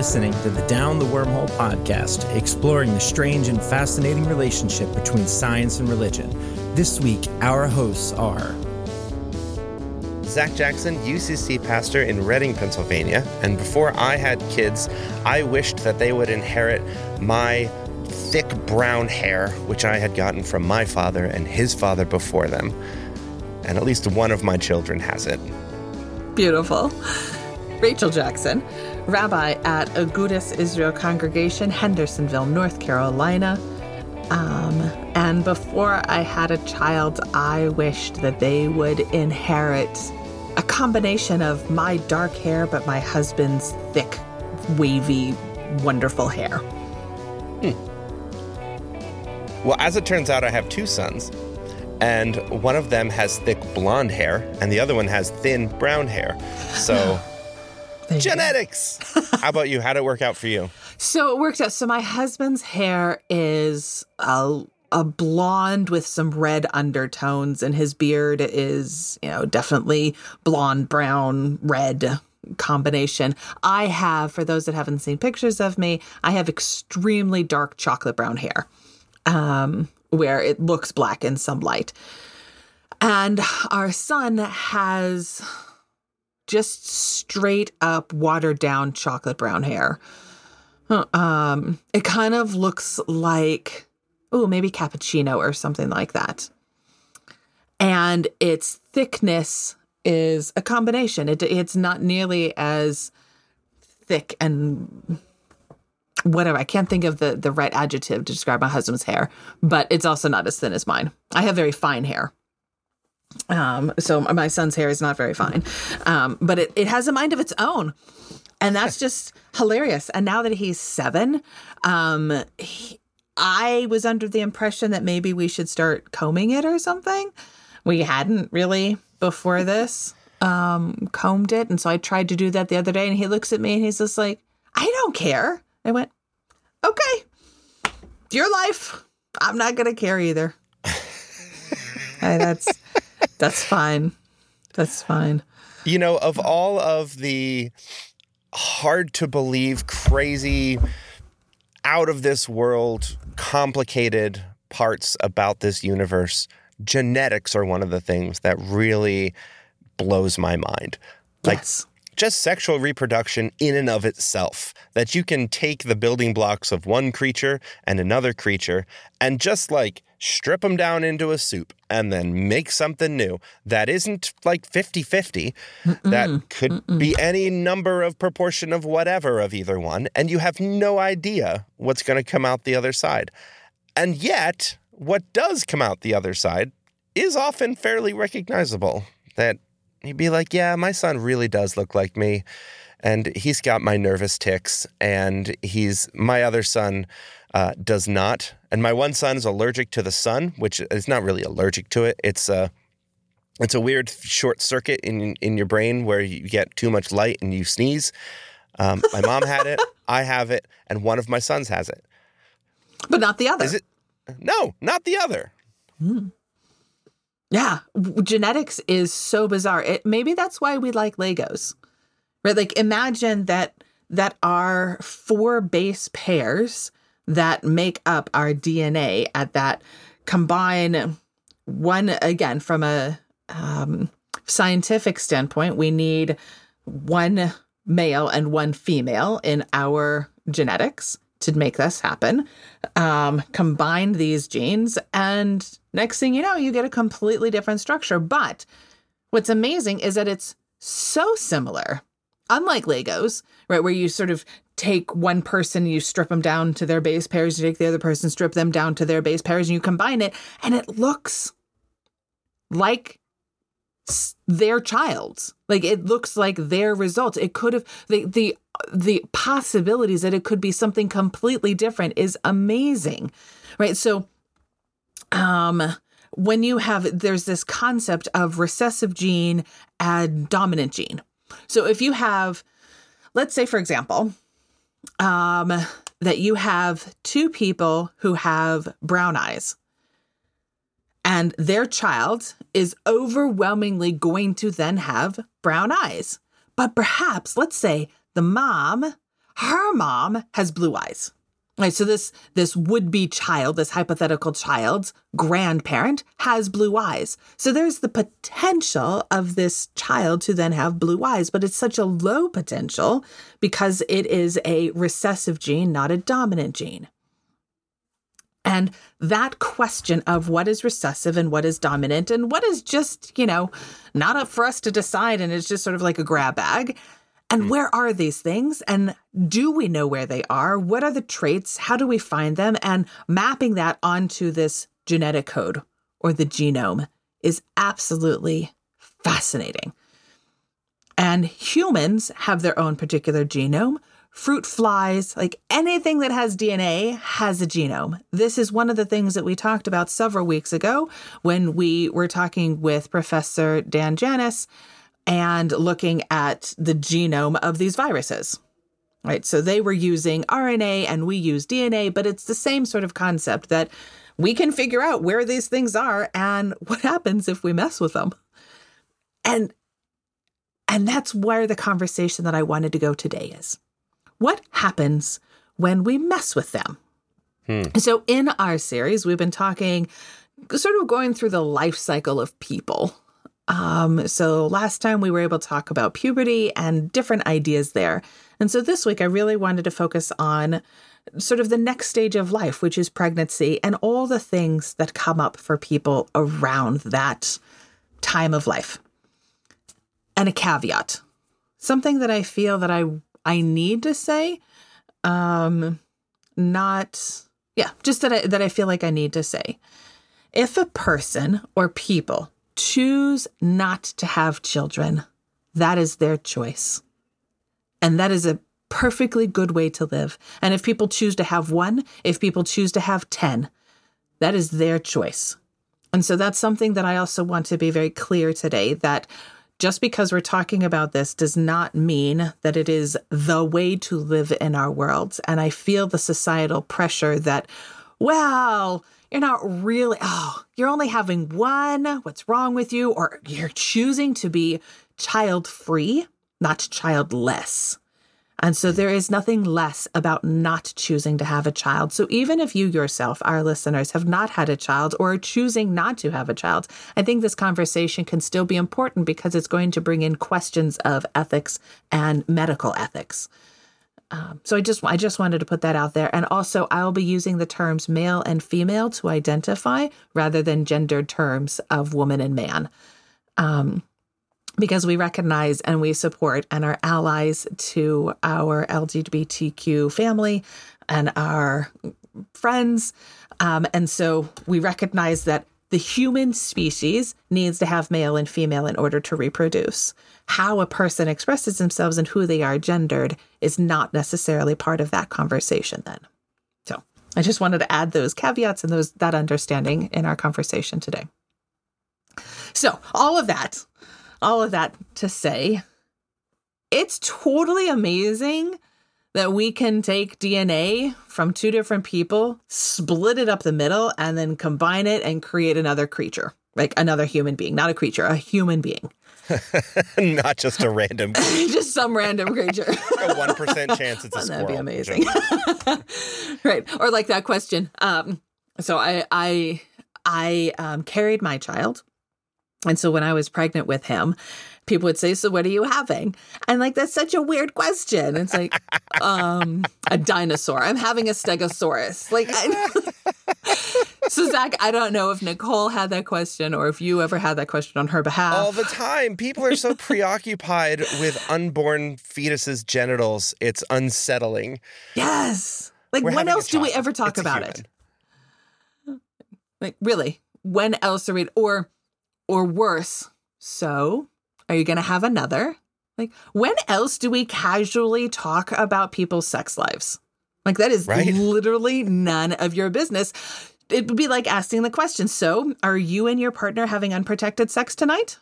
listening to the Down the Wormhole podcast, exploring the strange and fascinating relationship between science and religion. This week, our hosts are Zach Jackson, UCC pastor in Reading, Pennsylvania. And before I had kids, I wished that they would inherit my thick brown hair, which I had gotten from my father and his father before them. And at least one of my children has it. Beautiful. Rachel Jackson, rabbi at Agudas Israel Congregation, Hendersonville, North Carolina. Um, and before I had a child, I wished that they would inherit a combination of my dark hair, but my husband's thick, wavy, wonderful hair. Hmm. Well, as it turns out, I have two sons, and one of them has thick blonde hair, and the other one has thin brown hair. So. Genetics. How about you? How'd it work out for you? So it worked out. So my husband's hair is a, a blonde with some red undertones, and his beard is, you know, definitely blonde, brown, red combination. I have, for those that haven't seen pictures of me, I have extremely dark chocolate brown hair, um, where it looks black in some light. And our son has just straight up watered down chocolate brown hair. Um, it kind of looks like, oh, maybe cappuccino or something like that. And its thickness is a combination. It, it's not nearly as thick and whatever. I can't think of the the right adjective to describe my husband's hair, but it's also not as thin as mine. I have very fine hair. Um, so my son's hair is not very fine, um, but it, it has a mind of its own. And that's just hilarious. And now that he's seven, um, he, I was under the impression that maybe we should start combing it or something. We hadn't really before this um, combed it. And so I tried to do that the other day. And he looks at me and he's just like, I don't care. I went, okay, your life. I'm not going to care either. that's that's fine. That's fine. You know, of all of the hard to believe, crazy, out of this world, complicated parts about this universe, genetics are one of the things that really blows my mind. Like yes just sexual reproduction in and of itself. That you can take the building blocks of one creature and another creature and just like strip them down into a soup and then make something new that isn't like 50 50, that could Mm-mm. be any number of proportion of whatever of either one. And you have no idea what's going to come out the other side. And yet, what does come out the other side is often fairly recognizable. That he'd be like, Yeah, my son really does look like me. And he's got my nervous tics. And he's my other son uh, does not. And my one son is allergic to the sun, which is not really allergic to it. It's a it's a weird short circuit in in your brain where you get too much light and you sneeze. Um, my mom had it, I have it, and one of my sons has it. But not the other. Is it? No, not the other. Hmm. Yeah, genetics is so bizarre. It maybe that's why we like Legos. Right? Like imagine that that our four base pairs that make up our DNA at that combine one again from a um, scientific standpoint, we need one male and one female in our genetics to make this happen. Um, combine these genes, and next thing you know, you get a completely different structure. But what's amazing is that it's so similar, unlike Legos, right, where you sort of take one person, you strip them down to their base pairs, you take the other person, strip them down to their base pairs, and you combine it, and it looks like their child's. Like it looks like their results. It could have the the the possibilities that it could be something completely different is amazing. Right? So um when you have there's this concept of recessive gene and dominant gene. So if you have let's say for example um that you have two people who have brown eyes and their child is overwhelmingly going to then have brown eyes. But perhaps, let's say, the mom her mom has blue eyes. Right, so this this would-be child, this hypothetical child's grandparent has blue eyes. So there's the potential of this child to then have blue eyes, but it's such a low potential because it is a recessive gene, not a dominant gene. And that question of what is recessive and what is dominant and what is just, you know, not up for us to decide and it's just sort of like a grab bag and hmm. where are these things? And do we know where they are? What are the traits? How do we find them? And mapping that onto this genetic code or the genome is absolutely fascinating. And humans have their own particular genome. Fruit flies, like anything that has DNA, has a genome. This is one of the things that we talked about several weeks ago when we were talking with Professor Dan Janis and looking at the genome of these viruses. Right. So they were using RNA and we use DNA, but it's the same sort of concept that we can figure out where these things are and what happens if we mess with them. And and that's where the conversation that I wanted to go today is. What happens when we mess with them? Hmm. So in our series, we've been talking sort of going through the life cycle of people um, so last time we were able to talk about puberty and different ideas there. And so this week I really wanted to focus on sort of the next stage of life, which is pregnancy and all the things that come up for people around that time of life. And a caveat. Something that I feel that I I need to say um not yeah, just that I that I feel like I need to say. If a person or people choose not to have children, that is their choice. And that is a perfectly good way to live. And if people choose to have one, if people choose to have 10, that is their choice. And so that's something that I also want to be very clear today that just because we're talking about this does not mean that it is the way to live in our world. And I feel the societal pressure that, well, you're not really, oh, you're only having one. What's wrong with you? Or you're choosing to be child free, not childless. And so hmm. there is nothing less about not choosing to have a child. So even if you yourself, our listeners, have not had a child or are choosing not to have a child, I think this conversation can still be important because it's going to bring in questions of ethics and medical ethics. Um, so I just I just wanted to put that out there, and also I'll be using the terms male and female to identify rather than gendered terms of woman and man, um, because we recognize and we support and are allies to our LGBTQ family and our friends, um, and so we recognize that the human species needs to have male and female in order to reproduce. How a person expresses themselves and who they are gendered is not necessarily part of that conversation then. So I just wanted to add those caveats and those that understanding in our conversation today. So all of that, all of that to say, it's totally amazing that we can take DNA from two different people, split it up the middle, and then combine it and create another creature, like another human being, not a creature, a human being. not just a random, just some random creature. a one percent chance it's a squirrel. That'd be amazing, right? Or like that question. Um, so I I I um, carried my child, and so when I was pregnant with him, people would say, So what are you having? And like, that's such a weird question. It's like, um, a dinosaur. I'm having a stegosaurus. Like, I, so Zach, I don't know if Nicole had that question or if you ever had that question on her behalf. All the time. People are so preoccupied with unborn fetuses' genitals. It's unsettling. Yes. Like, We're when else do we ever talk it's about it? Like, really? When else are we, or, or worse, so are you going to have another? Like, when else do we casually talk about people's sex lives? Like, that is right? literally none of your business. It would be like asking the question So, are you and your partner having unprotected sex tonight?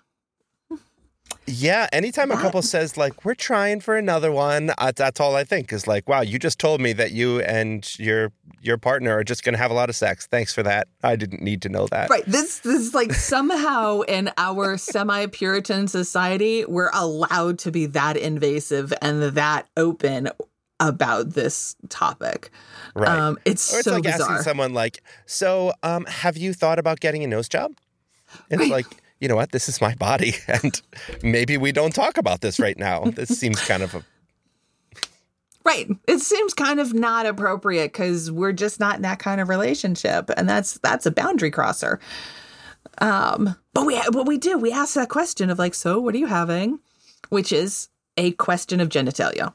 Yeah, anytime a couple says like we're trying for another one, uh, that's all I think is like, wow, you just told me that you and your your partner are just going to have a lot of sex. Thanks for that. I didn't need to know that. Right. This this is like somehow in our semi-Puritan society, we're allowed to be that invasive and that open about this topic. Right. Um, it's or it's so like bizarre. asking someone like, "So, um, have you thought about getting a nose job?" It's Right. like, you know what? This is my body, and maybe we don't talk about this right now. This seems kind of a Right. It seems kind of not appropriate because we're just not in that kind of relationship, and that's that's a boundary crosser. Um, but we but we do we ask that question of like, so what are you having? Which is a question of genitalia,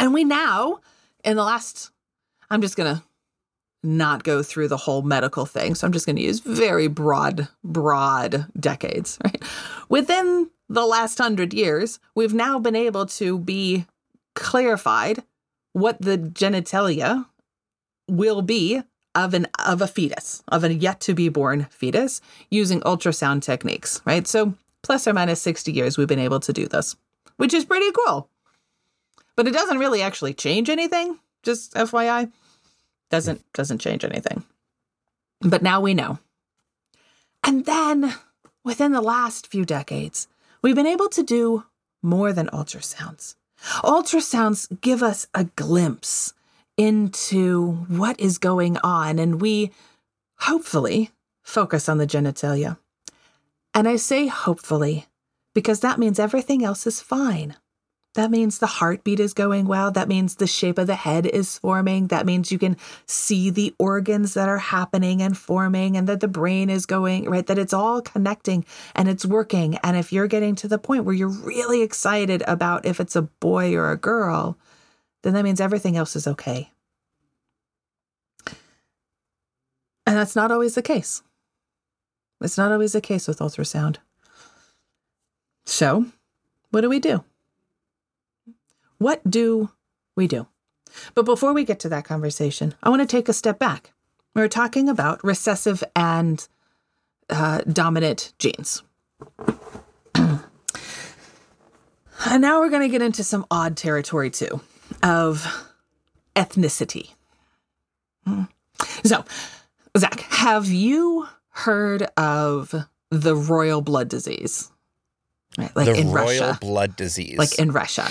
and we now in the last, I'm just gonna not go through the whole medical thing, so I'm just gonna use very broad broad decades. Right? Within the last hundred years, we've now been able to be clarified what the genitalia will be of an of a fetus of a yet to be born fetus using ultrasound techniques right? So plus or minus 60 years we've been able to do this which is pretty cool. But it doesn't really actually change anything just fyi doesn't doesn't change anything but now we know and then within the last few decades we've been able to do more than ultrasounds Ultrasounds give us a glimpse into what is going on, and we hopefully focus on the genitalia. And I say hopefully because that means everything else is fine. That means the heartbeat is going well. That means the shape of the head is forming. That means you can see the organs that are happening and forming and that the brain is going, right? That it's all connecting and it's working. And if you're getting to the point where you're really excited about if it's a boy or a girl, then that means everything else is okay. And that's not always the case. It's not always the case with ultrasound. So, what do we do? What do we do? But before we get to that conversation, I want to take a step back. We're talking about recessive and uh, dominant genes. and now we're going to get into some odd territory too of ethnicity. Hmm. So, Zach, have you heard of the royal blood disease? Right, like the in royal Russia. blood disease. Like in Russia.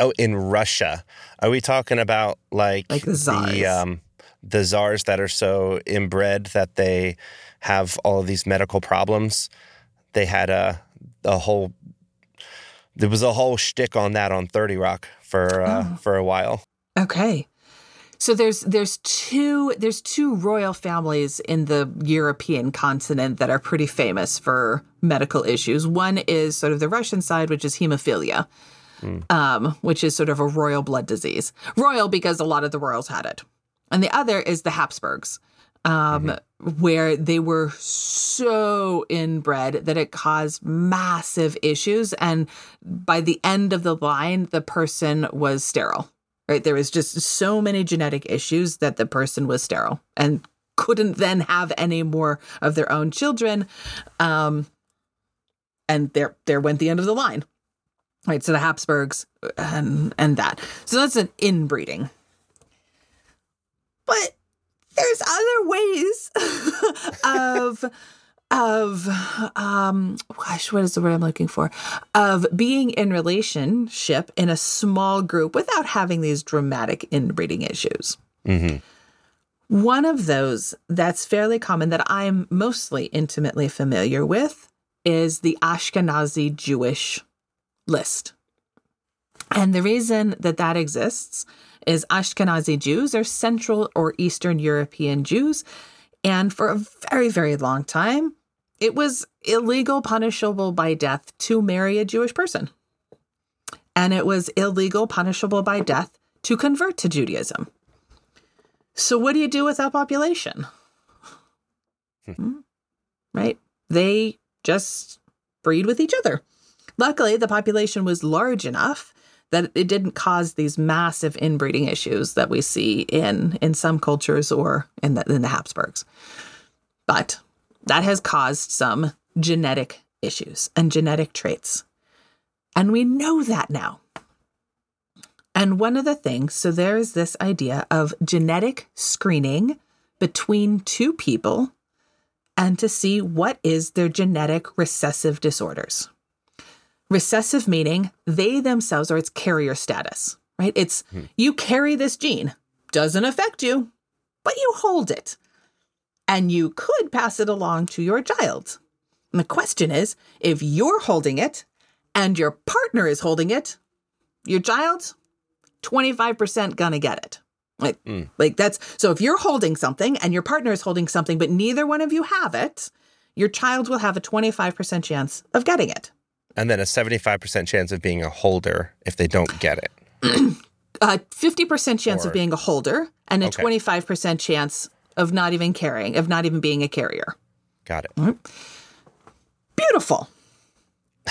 Oh, in Russia, are we talking about like Like the czars. the um, the czars that are so inbred that they have all of these medical problems? They had a a whole there was a whole shtick on that on Thirty Rock for uh, Oh. for a while. Okay. So there's there's two there's two royal families in the European continent that are pretty famous for medical issues. One is sort of the Russian side, which is hemophilia, um, which is sort of a royal blood disease. Royal because a lot of the royals had it, and the other is the Habsburgs, um, where they were so inbred that it caused massive issues, and by the end of the line, the person was sterile right? There was just so many genetic issues that the person was sterile and couldn't then have any more of their own children. Um, and there, there went the end of the line, right? So the Habsburgs and and that. So that's an inbreeding. But there's other ways of of um gosh what is the word i'm looking for of being in relationship in a small group without having these dramatic inbreeding issues hmm one of those that's fairly common that i'm mostly intimately familiar with is the ashkenazi jewish list and the reason that that exists is ashkenazi jews are central or eastern european jews and for a very, very long time, it was illegal, punishable by death to marry a Jewish person. And it was illegal, punishable by death to convert to Judaism. So, what do you do with that population? Hmm. Right? They just breed with each other. Luckily, the population was large enough that it didn't cause these massive inbreeding issues that we see in in some cultures or in the, in the Habsburgs. But that has caused some genetic issues and genetic traits. And we know that now. And one of the things, so there is this idea of genetic screening between two people and to see what is their genetic recessive disorders. Recessive meaning they themselves, are it's carrier status, right? It's hmm. you carry this gene, doesn't affect you, but you hold it. And you could pass it along to your child. And the question is if you're holding it and your partner is holding it, your child, 25% gonna get it. Like, mm. like that's so if you're holding something and your partner is holding something, but neither one of you have it, your child will have a 25% chance of getting it. And then a 75% chance of being a holder if they don't get it. a 50% chance or, of being a holder and a okay. 25% chance of not even carrying, of not even being a carrier. Got it. Right. Beautiful.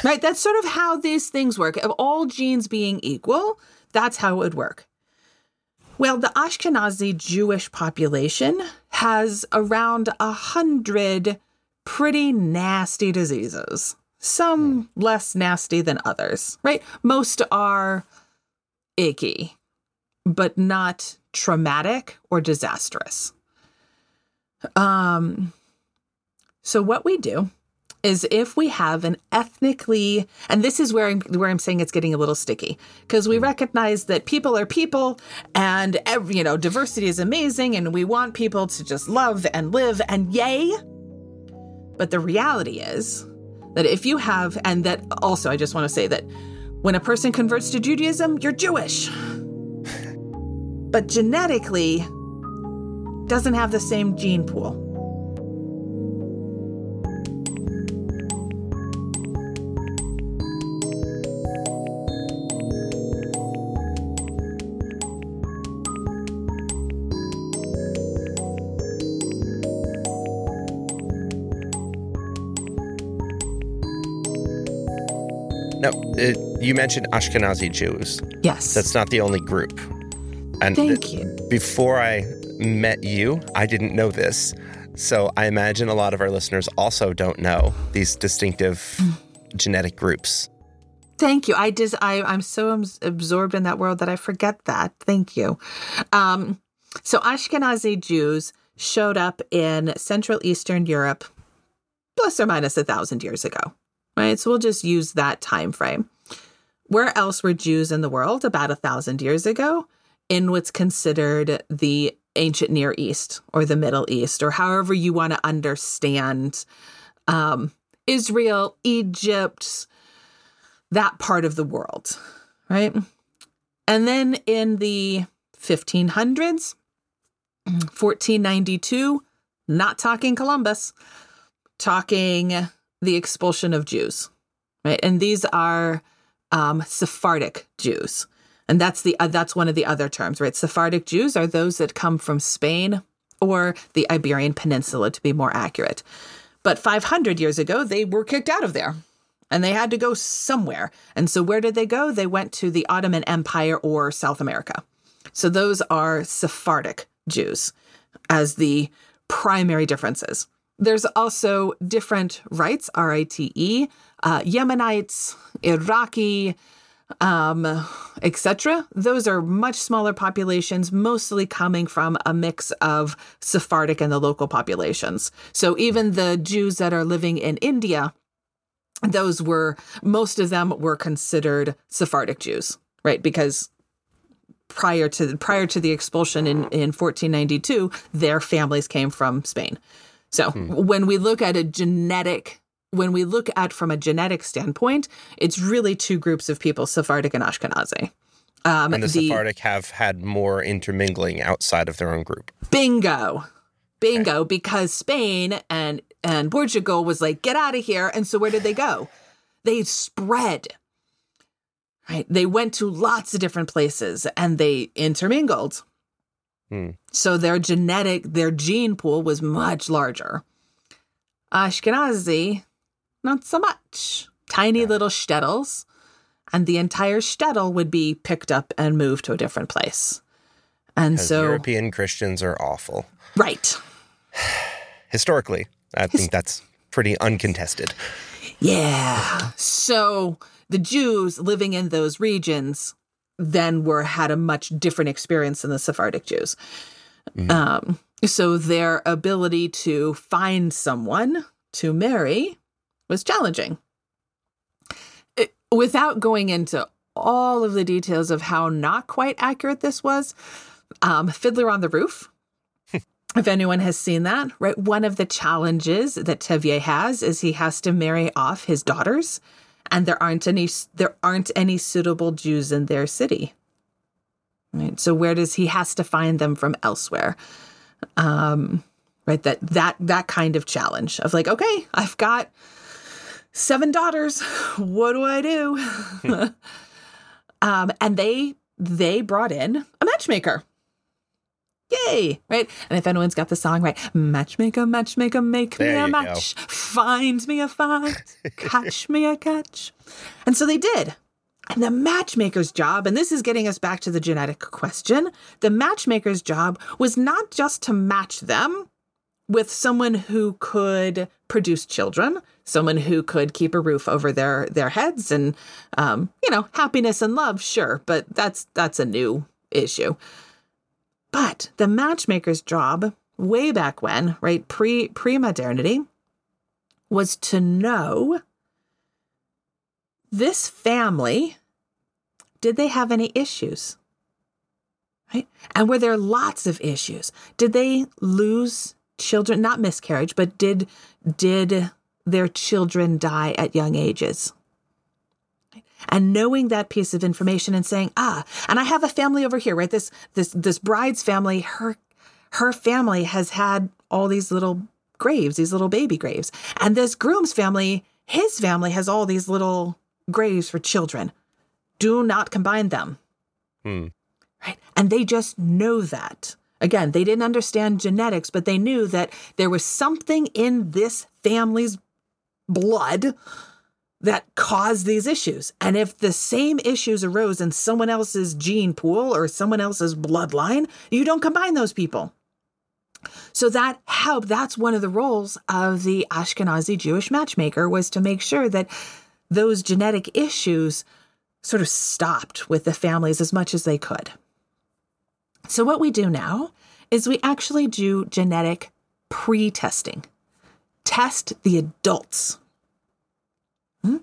right? That's sort of how these things work. Of all genes being equal, that's how it would work. Well, the Ashkenazi Jewish population has around a hundred pretty nasty diseases. Some hmm. less nasty than others, right? Most are icky, but not traumatic or disastrous. Um, so what we do is if we have an ethnically and this is where I'm where I'm saying it's getting a little sticky because we recognize that people are people and every, you know diversity is amazing and we want people to just love and live and yay but the reality is that if you have and that also I just want to say that when a person converts to Judaism you're Jewish. But genetically doesn't have the same gene pool No, it, you mentioned Ashkenazi Jews. Yes. That's not the only group. And Thank you. Before I met you, I didn't know this. So I imagine a lot of our listeners also don't know these distinctive mm. genetic groups. Thank you. I just I I'm so absorbed in that world that I forget that. Thank you. Um, so Ashkenazi Jews showed up in Central Eastern Europe, plus or minus a thousand years ago right? So we'll just use that time frame. Where else were Jews in the world about a thousand years ago? In what's considered the ancient Near East or the Middle East, or however you want to understand um, Israel, Egypt, that part of the world, right? And then in the 1500s, 1492, not talking Columbus, talking the expulsion of Jews, right? And these are um, Sephardic Jews, and that's the uh, that's one of the other terms, right? Sephardic Jews are those that come from Spain or the Iberian Peninsula, to be more accurate. But 500 years ago, they were kicked out of there and they had to go somewhere. And so, where did they go? They went to the Ottoman Empire or South America. So, those are Sephardic Jews as the primary differences. There's also different rites, R I T E, uh, Yemenites, Iraqi, um, etc. Those are much smaller populations, mostly coming from a mix of Sephardic and the local populations. So even the Jews that are living in India, those were most of them were considered Sephardic Jews, right? Because prior to prior to the expulsion in, in 1492, their families came from Spain. So hmm. when we look at a genetic when we look at from a genetic standpoint, it's really two groups of people, Sephardic and Ashkenazi. Um, and the, the Sephardic have had more intermingling outside of their own group. Bingo. Bingo, okay. because Spain and and Portugal was like, get out of here. And so where did they go? They spread. Right. They went to lots of different places and they intermingled. Hmm. So their genetic, their gene pool was much larger. Ashkenazi, not so much. Tiny yeah. little shtetls, and the entire shtetl would be picked up and moved to a different place. And so European Christians are awful. Right. Historically, I think that's pretty uncontested. Yeah. So the Jews living in those regions then were had a much different experience than the Sephardic Jews. Mm-hmm. Um, so their ability to find someone to marry was challenging. It, without going into all of the details of how not quite accurate this was. Um, Fiddler on the Roof. if anyone has seen that, right? One of the challenges that Tevye has is he has to marry off his daughters, and there aren't any there aren't any suitable Jews in their city. Right. So where does he has to find them from elsewhere? Um, right. That that that kind of challenge of like, okay, I've got seven daughters. What do I do? um, and they they brought in a matchmaker. Yay! Right? And if anyone's got the song right, matchmaker, matchmaker, make There me a match, find me a find, catch me a catch. And so they did. And the matchmaker's job, and this is getting us back to the genetic question, the matchmaker's job was not just to match them with someone who could produce children, someone who could keep a roof over their their heads, and um, you know, happiness and love, sure, but that's that's a new issue. But the matchmaker's job, way back when, right, pre pre modernity, was to know this family did they have any issues? Right? And were there lots of issues? Did they lose children, not miscarriage, but did did their children die at young ages? And knowing that piece of information and saying, ah, and I have a family over here, right? This this this bride's family, her her family has had all these little graves, these little baby graves. And this groom's family, his family has all these little graves for children. Do not combine them. Hmm. Right. And they just know that. Again, they didn't understand genetics, but they knew that there was something in this family's blood that caused these issues. And if the same issues arose in someone else's gene pool or someone else's bloodline, you don't combine those people. So that helped. That's one of the roles of the Ashkenazi Jewish matchmaker was to make sure that those genetic issues sort of stopped with the families as much as they could. So, what we do now is we actually do genetic pre testing, test the adults. Hmm?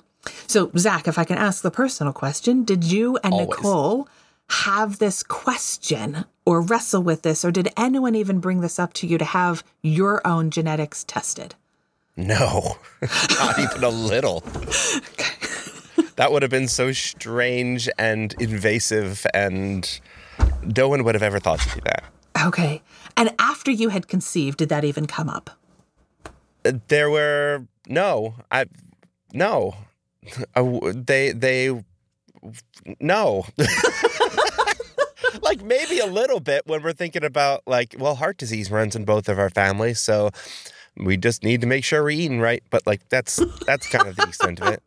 So, Zach, if I can ask the personal question, did you and Always. Nicole have this question or wrestle with this, or did anyone even bring this up to you to have your own genetics tested? No, not even a little. That would have been so strange and invasive, and no one would have ever thought to do that. Okay. And after you had conceived, did that even come up? There were no, I no, they they no. like maybe a little bit when we're thinking about like well heart disease runs in both of our families so we just need to make sure we're eating right but like that's that's kind of the extent of it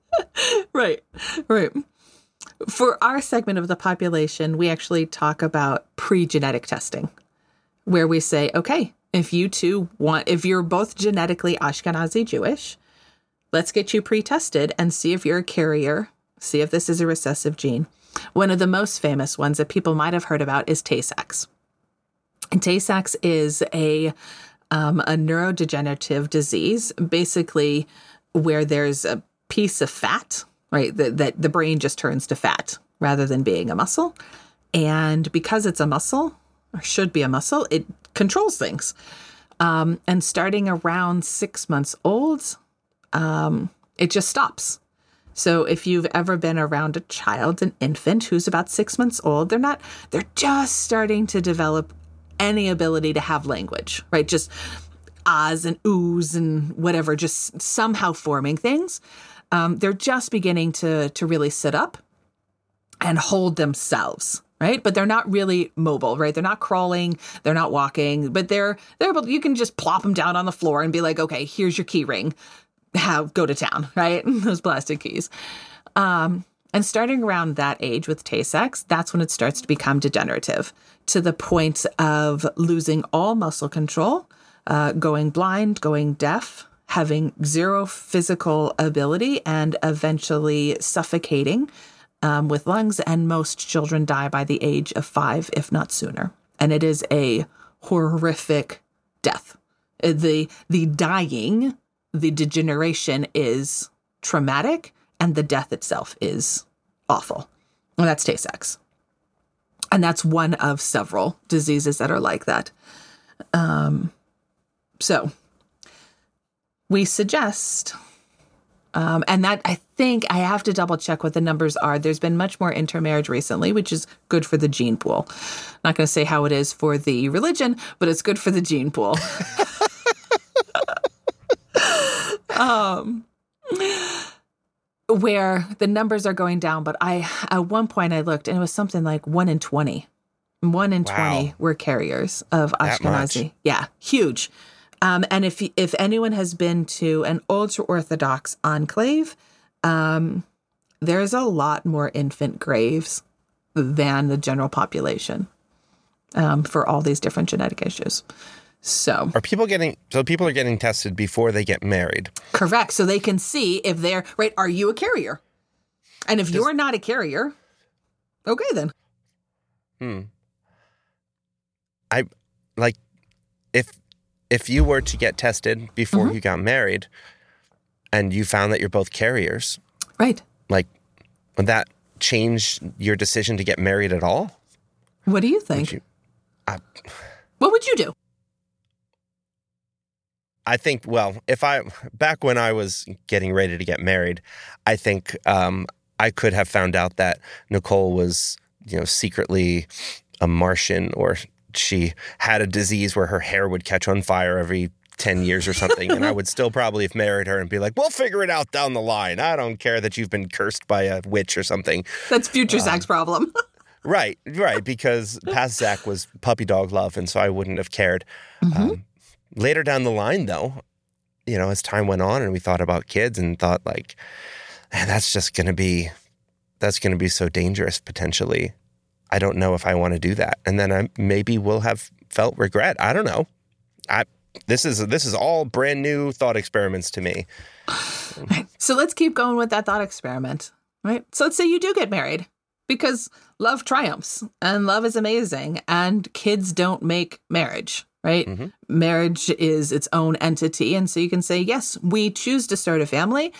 Right, right. For our segment of the population, we actually talk about pre genetic testing, where we say, okay, if you two want, if you're both genetically Ashkenazi Jewish, let's get you pre tested and see if you're a carrier, see if this is a recessive gene. One of the most famous ones that people might have heard about is Tay Sachs. And Tay Sachs is a um, a neurodegenerative disease, basically where there's a piece of fat, right? That, that the brain just turns to fat rather than being a muscle. And because it's a muscle, or should be a muscle, it controls things. Um, and starting around six months old, um, it just stops. So if you've ever been around a child, an infant who's about six months old, they're not, they're just starting to develop any ability to have language, right? Just ahs and oohs and whatever, just somehow forming things. Um, they're just beginning to to really sit up and hold themselves, right? But they're not really mobile, right? They're not crawling, they're not walking, but they're they're able. You can just plop them down on the floor and be like, okay, here's your key ring. Have go to town, right? Those plastic keys. Um, and starting around that age with Tay Sachs, that's when it starts to become degenerative to the point of losing all muscle control, uh, going blind, going deaf, having zero physical ability, and eventually suffocating um, with lungs. And most children die by the age of five, if not sooner. And it is a horrific death. Uh, The the dying, the degeneration is traumatic, and the death itself is awful. And that's Tay Sachs. And that's one of several diseases that are like that. Um, so we suggest, um, and that I think I have to double check what the numbers are. There's been much more intermarriage recently, which is good for the gene pool. Not going to say how it is for the religion, but it's good for the gene pool. um, where the numbers are going down, but I at one point I looked and it was something like one in twenty. One in Wow. twenty were carriers of Ashkenazi. Yeah, huge. Um, and if if anyone has been to an ultra orthodox enclave, um, there's a lot more infant graves than the general population um, for all these different genetic issues. So Are people getting so people are getting tested before they get married? Correct. So they can see if they're right. Are you a carrier? And if you're not a carrier, okay then. Hmm. I like if if you were to get tested before Mm-hmm. you got married and you found that you're both carriers, Right. like would that change your decision to get married at all? What do you think? you- I- what would you do? I think, well, if I back when I was getting ready to get married, I think um, I could have found out that Nicole was, you know, secretly a Martian or she had a disease where her hair would catch on fire every 10 years or something. and I would still probably have married her and be like, we'll figure it out down the line. I don't care that you've been cursed by a witch or something. That's future Zach's problem. Right, right. Because past Zach was puppy dog love, and so I wouldn't have cared. Um, later down the line, though, you know, as time went on and we thought about kids and thought like, that's just going to be, that's going to be so dangerous potentially. I don't know if I want to do that. And then I maybe will have felt regret. I don't know. I this is this is all brand new thought experiments to me. so let's keep going with that thought experiment. Right. So let's say you do get married because love triumphs and love is amazing and kids don't make marriage. Right. Mhm. Marriage is its own entity. And so you can say, yes, we choose to start a family.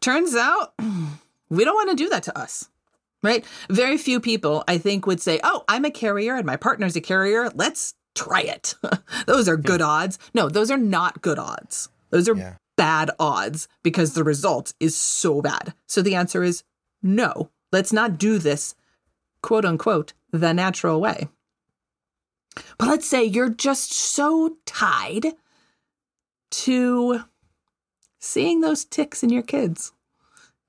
Turns out we don't want to do that to us. Right. Very few people, I think, would say, oh, I'm a carrier and my partner's a carrier. Let's try it. those are good odds. No, those are not good odds. Those are Yeah. bad odds because the result is so bad. So the answer is no. Let's not do this, quote unquote, the natural way. But let's say you're just so tied to seeing those tics in your kids,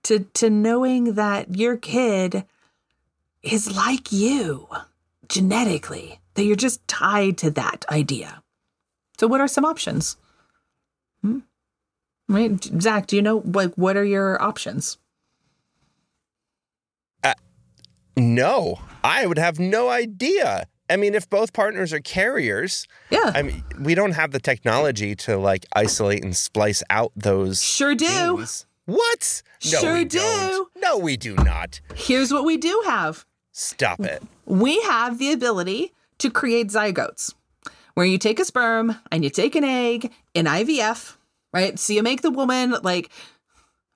to, to knowing that your kid is like you genetically, that you're just tied to that idea. So, what are some options? Hmm? Right, Zach, do you know like what are your options? No, I would have no idea. I mean, if both partners are carriers, Yeah, I mean, we don't have the technology to like isolate and splice out those. sure do. genes. What? No, Sure we do. Don't. No, we do not. Here's what we do have Stop it. we have the ability to create zygotes where you take a sperm and you take an egg in IVF, right? So you make the woman like,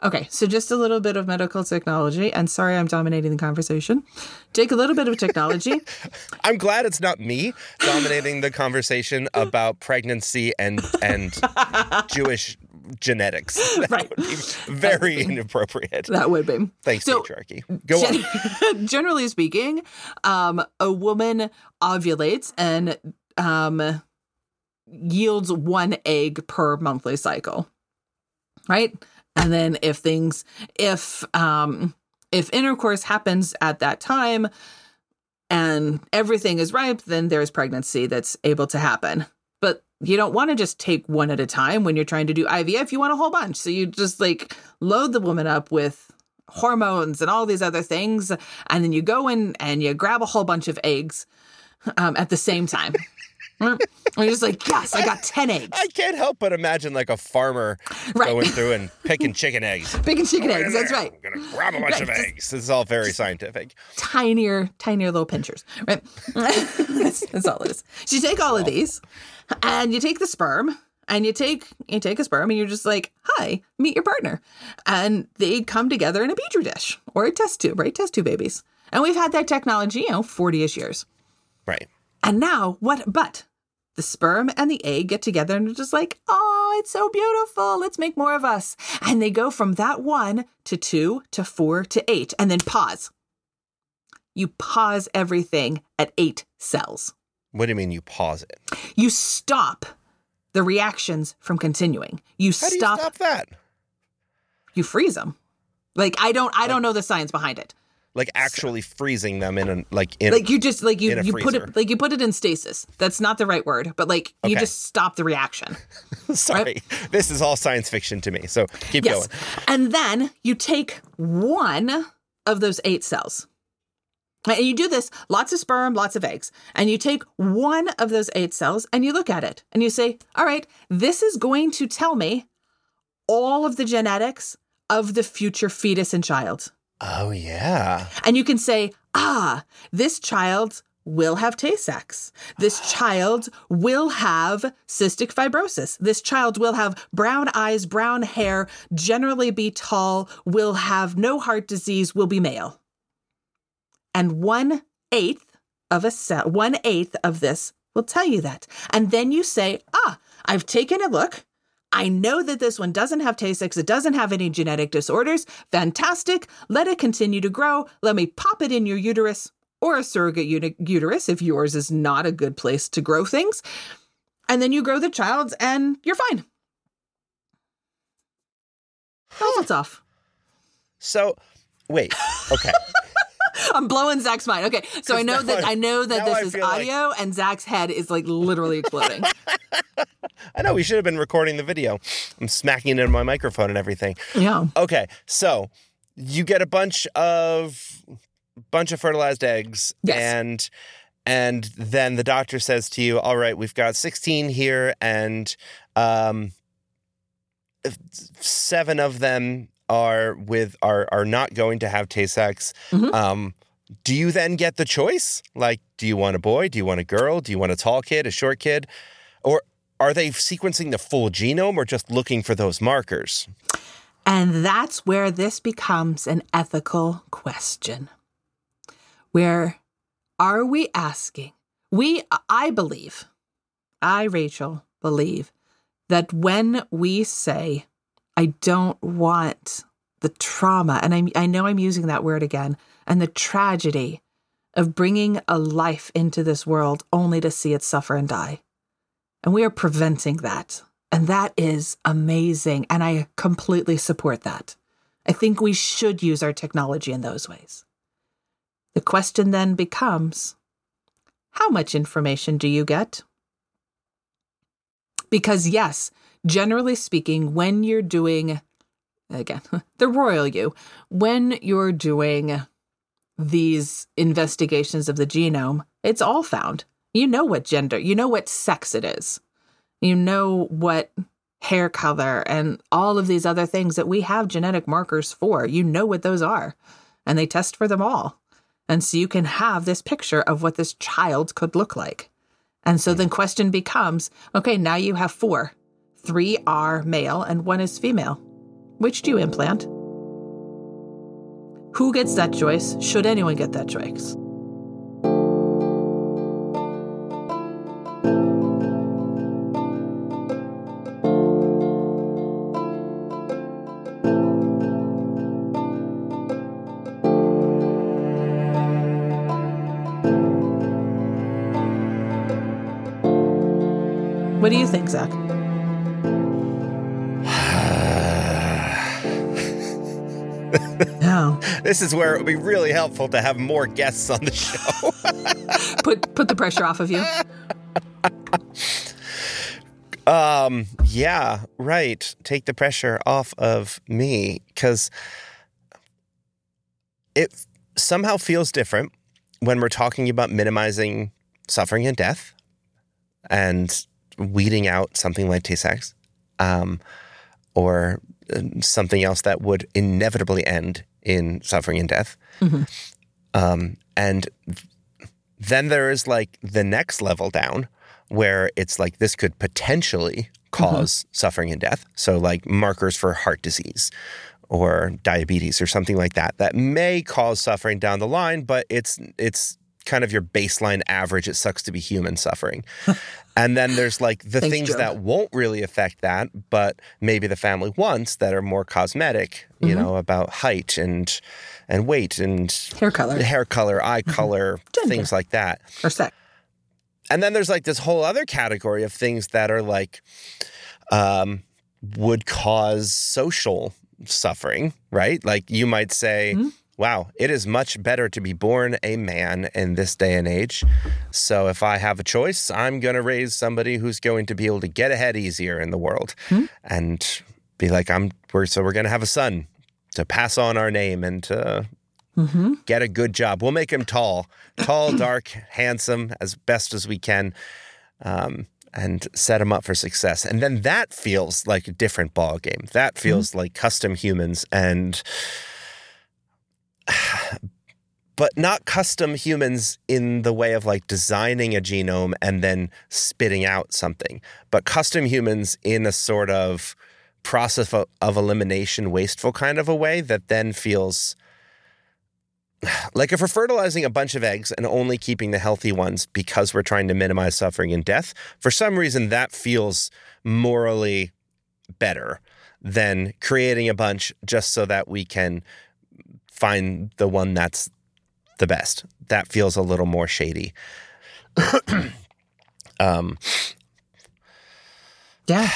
okay, so just a little bit of medical technology. And sorry, I'm dominating the conversation. Take a little bit of technology. I'm glad it's not me dominating the conversation about pregnancy and and Jewish genetics. That Right. would be very inappropriate. that would be. Thanks, So- patriarchy. Go on. Gen- generally speaking, um, a woman ovulates and um, yields one egg per monthly cycle, right? And then if things, if um, if intercourse happens at that time and everything is ripe, then there's pregnancy that's able to happen. But you don't want to just take one at a time when you're trying to do IVF. You want a whole bunch. So you just like load the woman up with hormones and all these other things. And then you go in and you grab a whole bunch of eggs um, at the same time. And you're just like, yes, I got 10 eggs. I can't help but imagine like a farmer Right. going through and picking chicken eggs. picking chicken eggs. That's right. I'm gonna grab a bunch Right, of just- eggs. This is all very scientific. tinier, tinier little pinchers, right? that's, that's all it is. So you take all of these, and you take the sperm, and you take you take a sperm, and you're just like, "Hi, meet your partner," and they come together in a petri dish or a test tube, right? Test tube babies, And we've had that technology, you know, 40 ish years. Right. And now, what? But the sperm and the egg get together and are just like, oh, it's so beautiful. Let's make more of us. And they go from that one to two to four to eight and then pause. You pause everything at eight cells. What do you mean you pause it? You stop the reactions from continuing. You How do you stop, stop that? you freeze them. Like I don't I don't know the science behind it. Like actually freezing them in a like in Like you just like you you put it like you put it in stasis. That's not the right word, but like you Okay. just stop the reaction. sorry. This is all science fiction to me. So keep Yes. going. And then you take one of those eight cells. And you do this lots of sperm, lots of eggs. And you take one of those eight cells and you look at it and you say, all right, this is going to tell me all of the genetics of the future fetus and child. Oh yeah. And you can say, ah, this child will have Tay Sachs. This child will have cystic fibrosis. This child will have brown eyes, brown hair, generally be tall, will have no heart disease, will be male. And one eighth of a cell, one eighth of this will tell you that. And then you say, ah, I've taken a look. I know that this one doesn't have Tay-Sachs. It doesn't have any genetic disorders. Fantastic. Let it continue to grow. Let me pop it in your uterus or a surrogate uni- uterus if yours is not a good place to grow things. And then you grow the child and you're fine. Puzzle's off. So wait. Okay. I'm blowing Zach's mind. Okay, so I know that I- I know that now I this is feel like- audio, and Zach's head is like literally exploding. I know we should have been recording the video. I'm smacking it in my microphone and everything. yeah. Okay, so you get a bunch of bunch of fertilized eggs, Yes. and and then the doctor says to you, "All right, we've got 16 here, and um, seven of them are with are are not going to have Tay-Sachs." Mhm. Um, do you then get the choice? Like, do you want a boy? Do you want a girl? Do you want a tall kid, a short kid, or are they sequencing the full genome or just looking for those markers? And that's where this becomes an ethical question. Where are we asking? We, I believe, I, Rachel, believe that when we say, I don't want the trauma, and I, I know I'm using that word again, and the tragedy of bringing a life into this world only to see it suffer and die. And we are preventing that. And that is amazing. And I completely support that. I think we should use our technology in those ways. The question then becomes how much information do you get? Because, yes, generally speaking, when you're doing, again, the royal you, when you're doing these investigations of the genome, it's all found. You know what gender, you know what sex it is, you know what hair color and all of these other things that we have genetic markers for. You know what those are, and they test for them all. And so you can have this picture of what this child could look like. And so hmm. the question becomes okay, now you have four. Three are male and one is female. Which do you implant? Who gets that choice? Should anyone get that choice? What do you think, Zach? This is where it would be really helpful to have more guests on the show. Put put the pressure off of you. um, yeah, right. Take the pressure off of me because it somehow feels different when we're talking about minimizing suffering and death and weeding out something like Tay-Sachs um, or uh, something else that would inevitably end in suffering and death. Mhm. Um, and then there is like the next level down where it's like this could potentially cause suffering and death. So, like markers for heart disease or diabetes or something like that that may cause suffering down the line, but it's it's kind of your baseline average. It sucks to be human suffering. and then there's like the Thanks, things Joe. that won't really affect that, but maybe the family wants that are more cosmetic, you Mm-hmm. know, about height and and weight and Hair color hair color, eye color, Mm-hmm. Gender. things like that. or sex. And then there's like this whole other category of things that are like um would cause social suffering, right? Like you might say, Mhm. Wow, it is much better to be born a man in this day and age. So if I have a choice, I'm going to raise somebody who's going to be able to get ahead easier in the world Hmm. and be like, I'm, we're, so we're going to have a son to pass on our name and to Mm-hmm. get a good job. We'll make him tall, tall, dark, handsome as best as we can, um, and set him up for success. And then that feels like a different ball game. That feels like custom humans and. But not custom humans in the way of like designing a genome and then spitting out something, but custom humans in a sort of process of, of elimination, wasteful kind of a way that then feels like if we're fertilizing a bunch of eggs and only keeping the healthy ones because we're trying to minimize suffering and death, for some reason that feels morally better than creating a bunch just so that we can find the one that's the best. That feels a little more shady. um, Yeah.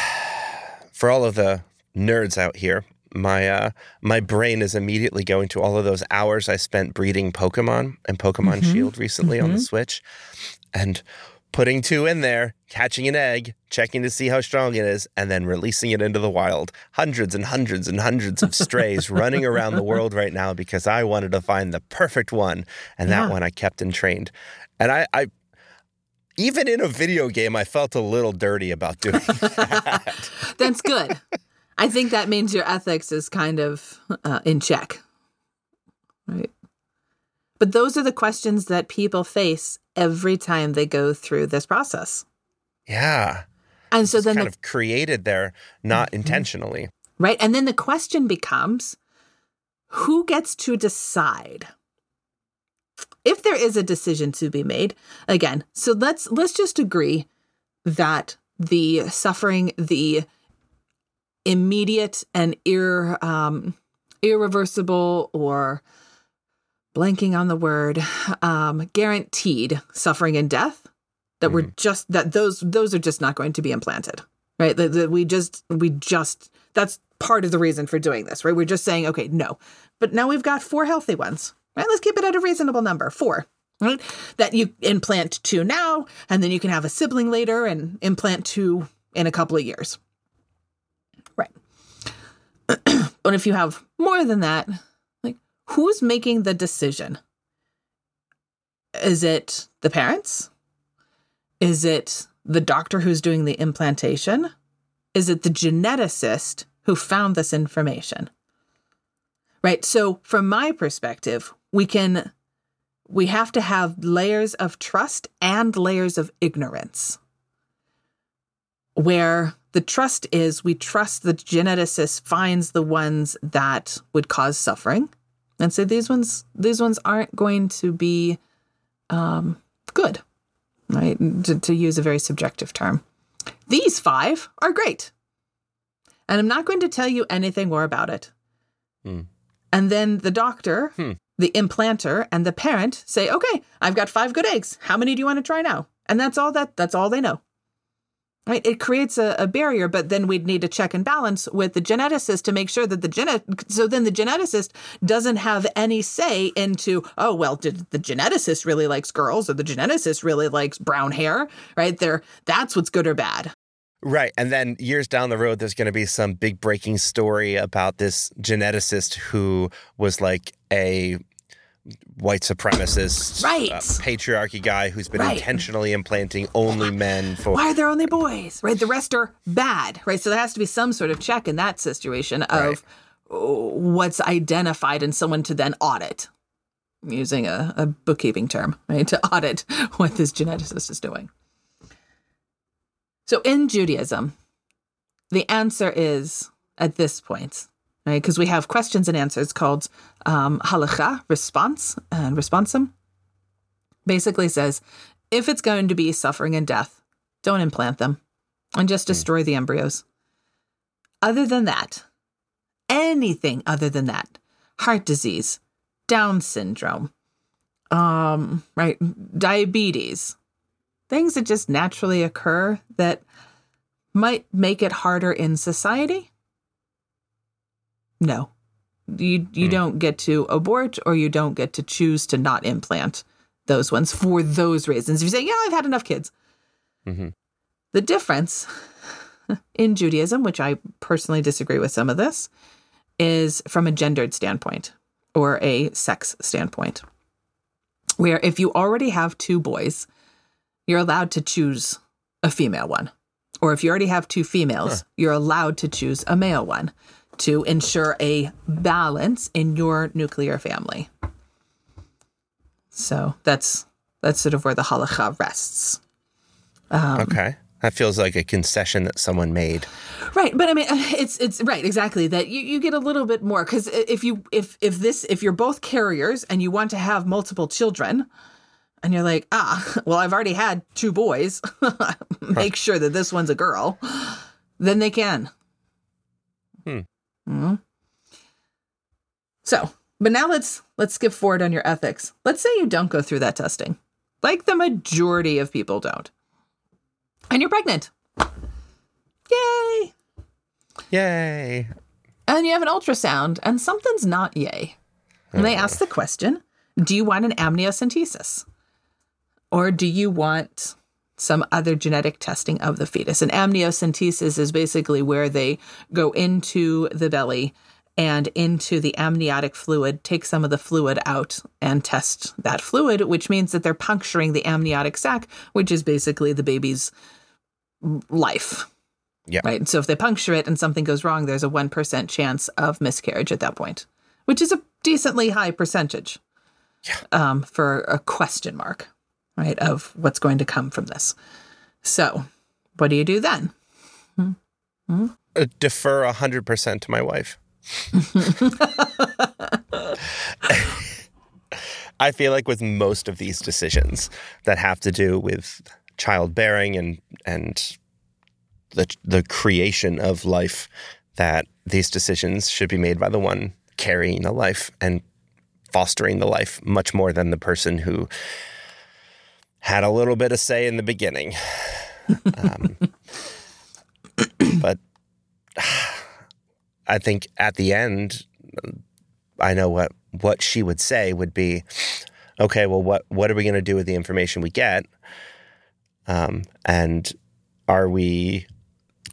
for all of the nerds out here, my uh, my brain is immediately going to all of those hours I spent breeding Pokemon and Pokemon Mhm. Shield recently on the Mhm. Switch, and putting two in there, catching an egg, checking to see how strong it is, and then releasing it into the wild. Hundreds and hundreds and hundreds of strays running around the world right now because I wanted to find the perfect one, and Yeah. that one I kept and trained. And I, I even in a video game, I felt a little dirty about doing that. That's good. I think that means your ethics is kind of uh, in check. Right. But those are the questions that people face every time they go through this process. yeah. And so It's then kind the, of created there, not Mhm. intentionally. right, and then the question becomes who gets to decide? If there is a decision to be made, again, so let's let's just agree that the suffering, the immediate and ir, um, irreversible or blanking on the word um, guaranteed suffering and death that we're just that those those are just not going to be implanted right? That, that we just we just that's part of the reason for doing this right? We're just saying okay no. But now we've got four healthy ones right? Let's keep it at a reasonable number four right? That you implant two now and then you can have a sibling later and implant two in a couple of years. Right. But if you have more than that who's making the decision? Is it the parents? Is it the doctor who's doing the implantation? Is it the geneticist who found this information? Right so from my perspective we can we have to have layers of trust and layers of ignorance. Where the trust is we trust the geneticist finds the ones that would cause suffering and so these ones these ones aren't going to be um, good right? To, to use a very subjective term. These five are great. And i'm not going to tell you anything more about it. Hmm. and then the doctor Hmm. the implanter and the parent say okay i've got five good eggs. How many do you want to try now? And that's all that that's all they know Right? It creates a, a barrier, but then we'd need a check and balance with the geneticist to make sure that the genet so then the geneticist doesn't have any say into, oh well, did the geneticist really likes girls or the geneticist really likes brown hair, right? There that's what's good or bad. Right. And then years down the road, there's going to be some big breaking story about this geneticist who was like a white supremacist, Right. uh, patriarchy guy who's been Right. intentionally implanting only men for. Why are there only boys? Right? The rest are bad, right? So there has to be some sort of check in that situation of oh, what's identified and someone to then audit using a, a bookkeeping term, right? To audit what this geneticist is doing. So in Judaism, the answer is at this point right? Because we have questions and answers called um, halacha, response, and responsum. Basically says if it's going to be suffering and death, don't implant them and just destroy the embryos. Other than that, anything other than that, heart disease, Down syndrome, um, right, diabetes, things that just naturally occur that might make it harder in society. No, you you don't get to abort or you don't get to choose to not implant those ones for those reasons. If you say, "Yeah, I've had enough kids," hmm the difference in Judaism, which I personally disagree with some of this, is from a gendered standpoint or a sex standpoint. Where if you already have two boys, you're allowed to choose a female one. Or if you already have two females, you're allowed to choose a male one to ensure a balance in your nuclear family. So that's that's sort of where the halacha rests. Um, okay. That feels like a concession that someone made. Right, but I mean, it's it's right exactly that you, you get a little bit more because if you if if this if you're both carriers and you want to have multiple children, and you're like, ah, well, I've already had two boys, make sure that this one's a girl, then they can. Hmm. Mhm. So, but now let's let's skip forward on your ethics. Let's say you don't go through that testing, like the majority of people don't, and you're pregnant. Yay! Yay. and you have an ultrasound and something's not yay. And they ask the question Do you want an amniocentesis? Or do you want some other genetic testing of the fetus? And amniocentesis is basically where they go into the belly and into the amniotic fluid, take some of the fluid out and test that fluid, which means that they're puncturing the amniotic sac, which is basically the baby's life. Yeah. Right. So if they puncture it and something goes wrong, there's a 1% chance of miscarriage at that point, which is a decently high percentage yeah. um, for a question mark, right, of what's going to come from this. So what do you do then? Uh, defer 100% to my wife. I feel like with most of these decisions that have to do with childbearing and and the the creation of life that these decisions should be made by the one carrying the life and fostering the life much more than the person who had a little bit of say in the beginning. Um, but I think at the end, I know what what she would say would be, okay, well, what what are we going to do with the information we get? Um, and are we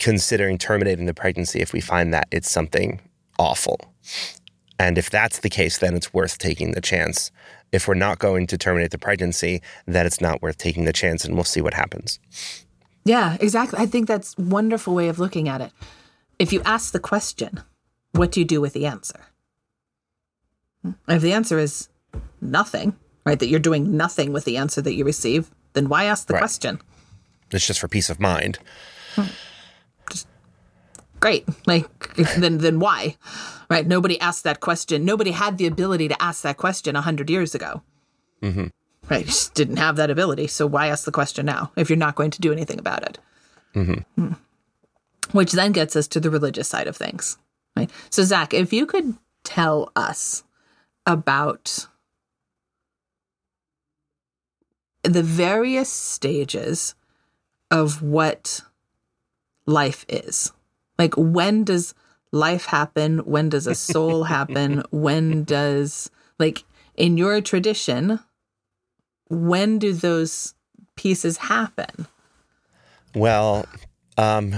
considering terminating the pregnancy if we find that it's something awful? And if that's the case, then it's worth taking the chance. If we're not going to terminate the pregnancy, then it's not worth taking the chance, and we'll see what happens. Yeah, exactly. I think that's a wonderful way of looking at it. If you ask the question, what do you do with the answer? Hmm? If the answer is nothing, right, that you're doing nothing with the answer that you receive, then why ask the Right. question? It's just for peace of mind. Hmm. Great. Like then then why? Right? Nobody asked that question. Nobody had the ability to ask that question 100 years ago. hmm Right? Just didn't have that ability. So why ask the question now if you're not going to do anything about it? hmm which then gets us to the religious side of things. Right. So, Zach, if you could tell us about the various stages of what life is, like when does life happen? When does a soul happen? When does, like, in your tradition, when do those pieces happen? Well, um,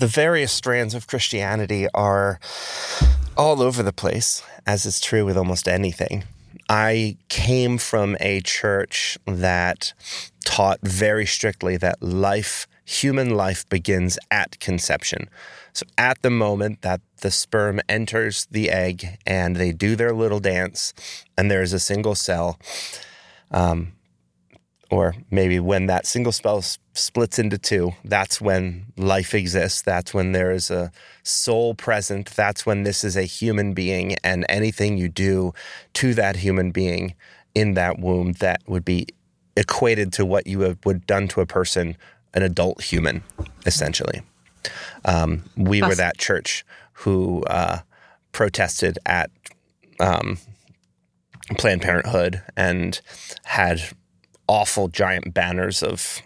the various strands of Christianity are all over the place, as is true with almost anything. I came from a church that taught very strictly that life, human life, begins at conception. So, at the moment that the sperm enters the egg and they do their little dance, and there's a single cell, um, or maybe when that single cell splits into two, that's when life exists. That's when there is a soul present. That's when this is a human being, and anything you do to that human being in that womb that would be equated to what you have, would done to a person, an adult human, essentially. Um, we were that church who uh, protested at um, Planned Parenthood and had awful giant banners of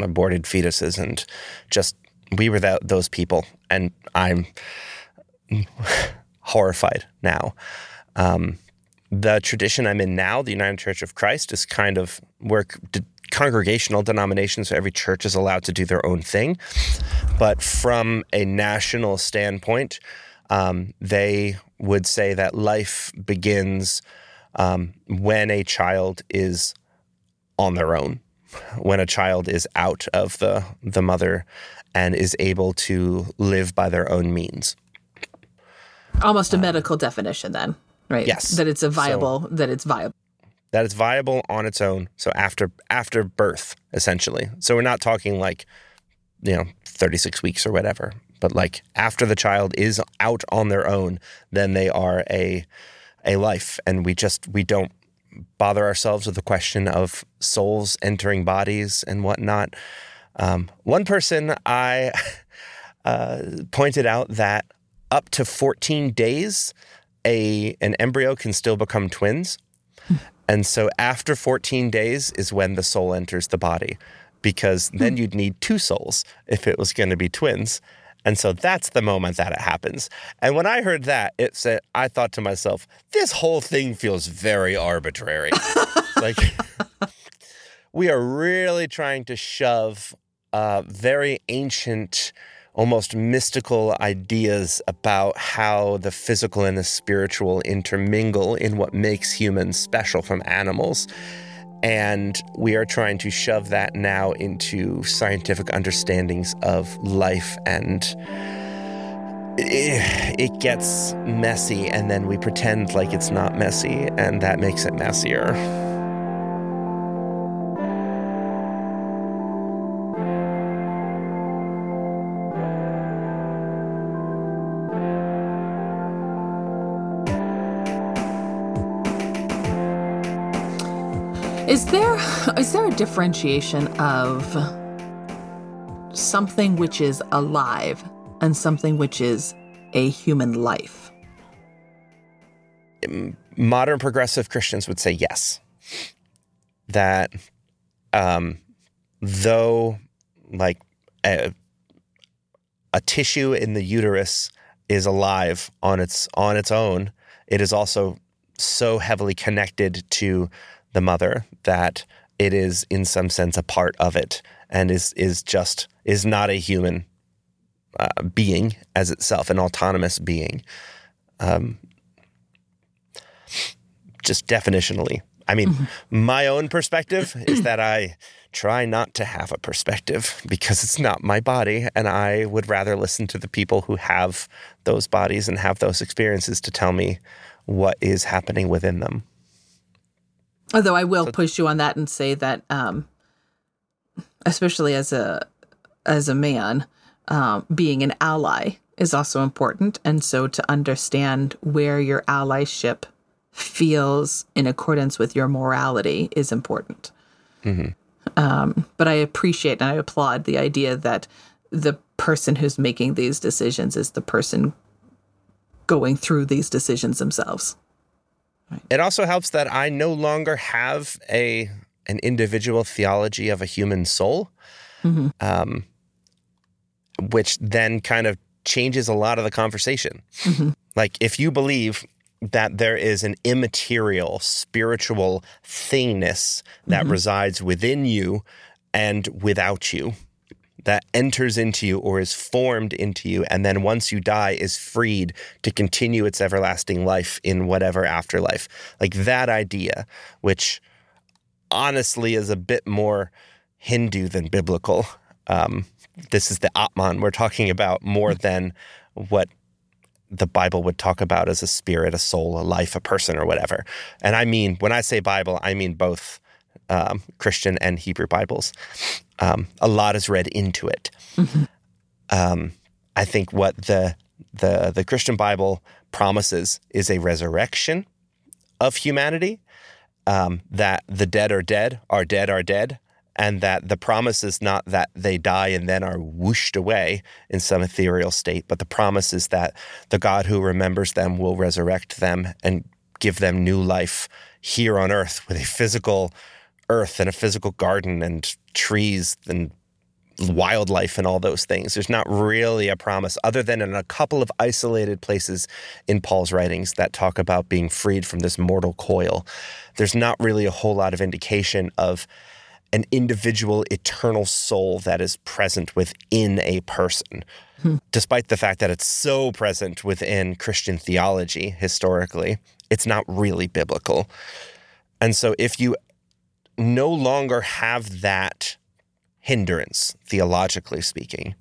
aborted fetuses and just we were that those people and I'm horrified now. Um, the tradition I'm in now, the United Church of Christ, is kind of where congregational denominations, so every church is allowed to do their own thing. But from a national standpoint, um, they would say that life begins um, when a child is on their own, when a child is out of the the mother and is able to live by their own means. Almost a medical definition, then, right? Yes. That it's a viable. that it's viable. That it's viable on its own. So after after birth, essentially. So we're not talking like, you know, 36 weeks or whatever, but like after the child is out on their own, then they are a a life, and we just we don't bother ourselves with the question of souls entering bodies and whatnot. Um, one person I uh, pointed out that up to 14 days, a an embryo can still become twins, and so after 14 days is when the soul enters the body, because then you'd need two souls if it was going to be twins. And so that's the moment that it happens. And when I heard that, it said, I thought to myself, this whole thing feels very arbitrary. like, we are really trying to shove uh, very ancient, almost mystical ideas about how the physical and the spiritual intermingle in what makes humans special from animals. And we are trying to shove that now into scientific understandings of life and it, it gets messy and then we pretend like it's not messy and that makes it messier. Is there is there a differentiation of something which is alive and something which is a human life? Modern progressive Christians would say yes. That um, though like a, a tissue in the uterus is alive on its on its own, it is also so heavily connected to the mother that it is in some sense a part of it and is is just is not a human uh, being as itself an autonomous being. Um, just definitionally. I mean my own perspective is that i try not to have a perspective because it's not my body and i would rather listen to the people who have those bodies and have those experiences to tell me what is happening within them Although I will push you on that and say that, um, especially as a as a man, um, being an ally is also important, and so to understand where your allyship feels in accordance with your morality is important. Um, but I appreciate and I applaud the idea that the person who's making these decisions is the person going through these decisions themselves. It also helps that I no longer have a an individual theology of a human soul, mm-hmm. um, which then kind of changes a lot of the conversation. Mm-hmm. Like if you believe that there is an immaterial spiritual thingness that mm-hmm. resides within you and without you that enters into you or is formed into you and then once you die is freed to continue its everlasting life in whatever afterlife. Like that idea which honestly is a bit more hindu than biblical. Um, this is the atman we're talking about more than what the Bible would talk about as a spirit, a soul, a life, a person, or whatever. And I mean, when I say Bible, I mean both um, Christian and Hebrew Bibles. Um, a lot is read into it. Um, I think what the the the Christian Bible promises is a resurrection of humanity. Um, that the dead are dead, are dead are dead, and that the promise is not that they die and then are whooshed away in some ethereal state, but the promise is that the God who remembers them will resurrect them and give them new life here on earth with a physical earth and a physical garden and trees and wildlife and all those things. There's not really a promise, other than in a couple of isolated places in Paul's writings that talk about being freed from this mortal coil. There's not really a whole lot of indication of an individual eternal soul that is present within a person, hmm. despite the fact that it's so present within Christian theology historically. It's not really biblical. And so if you no longer have that hindrance, theologically speaking,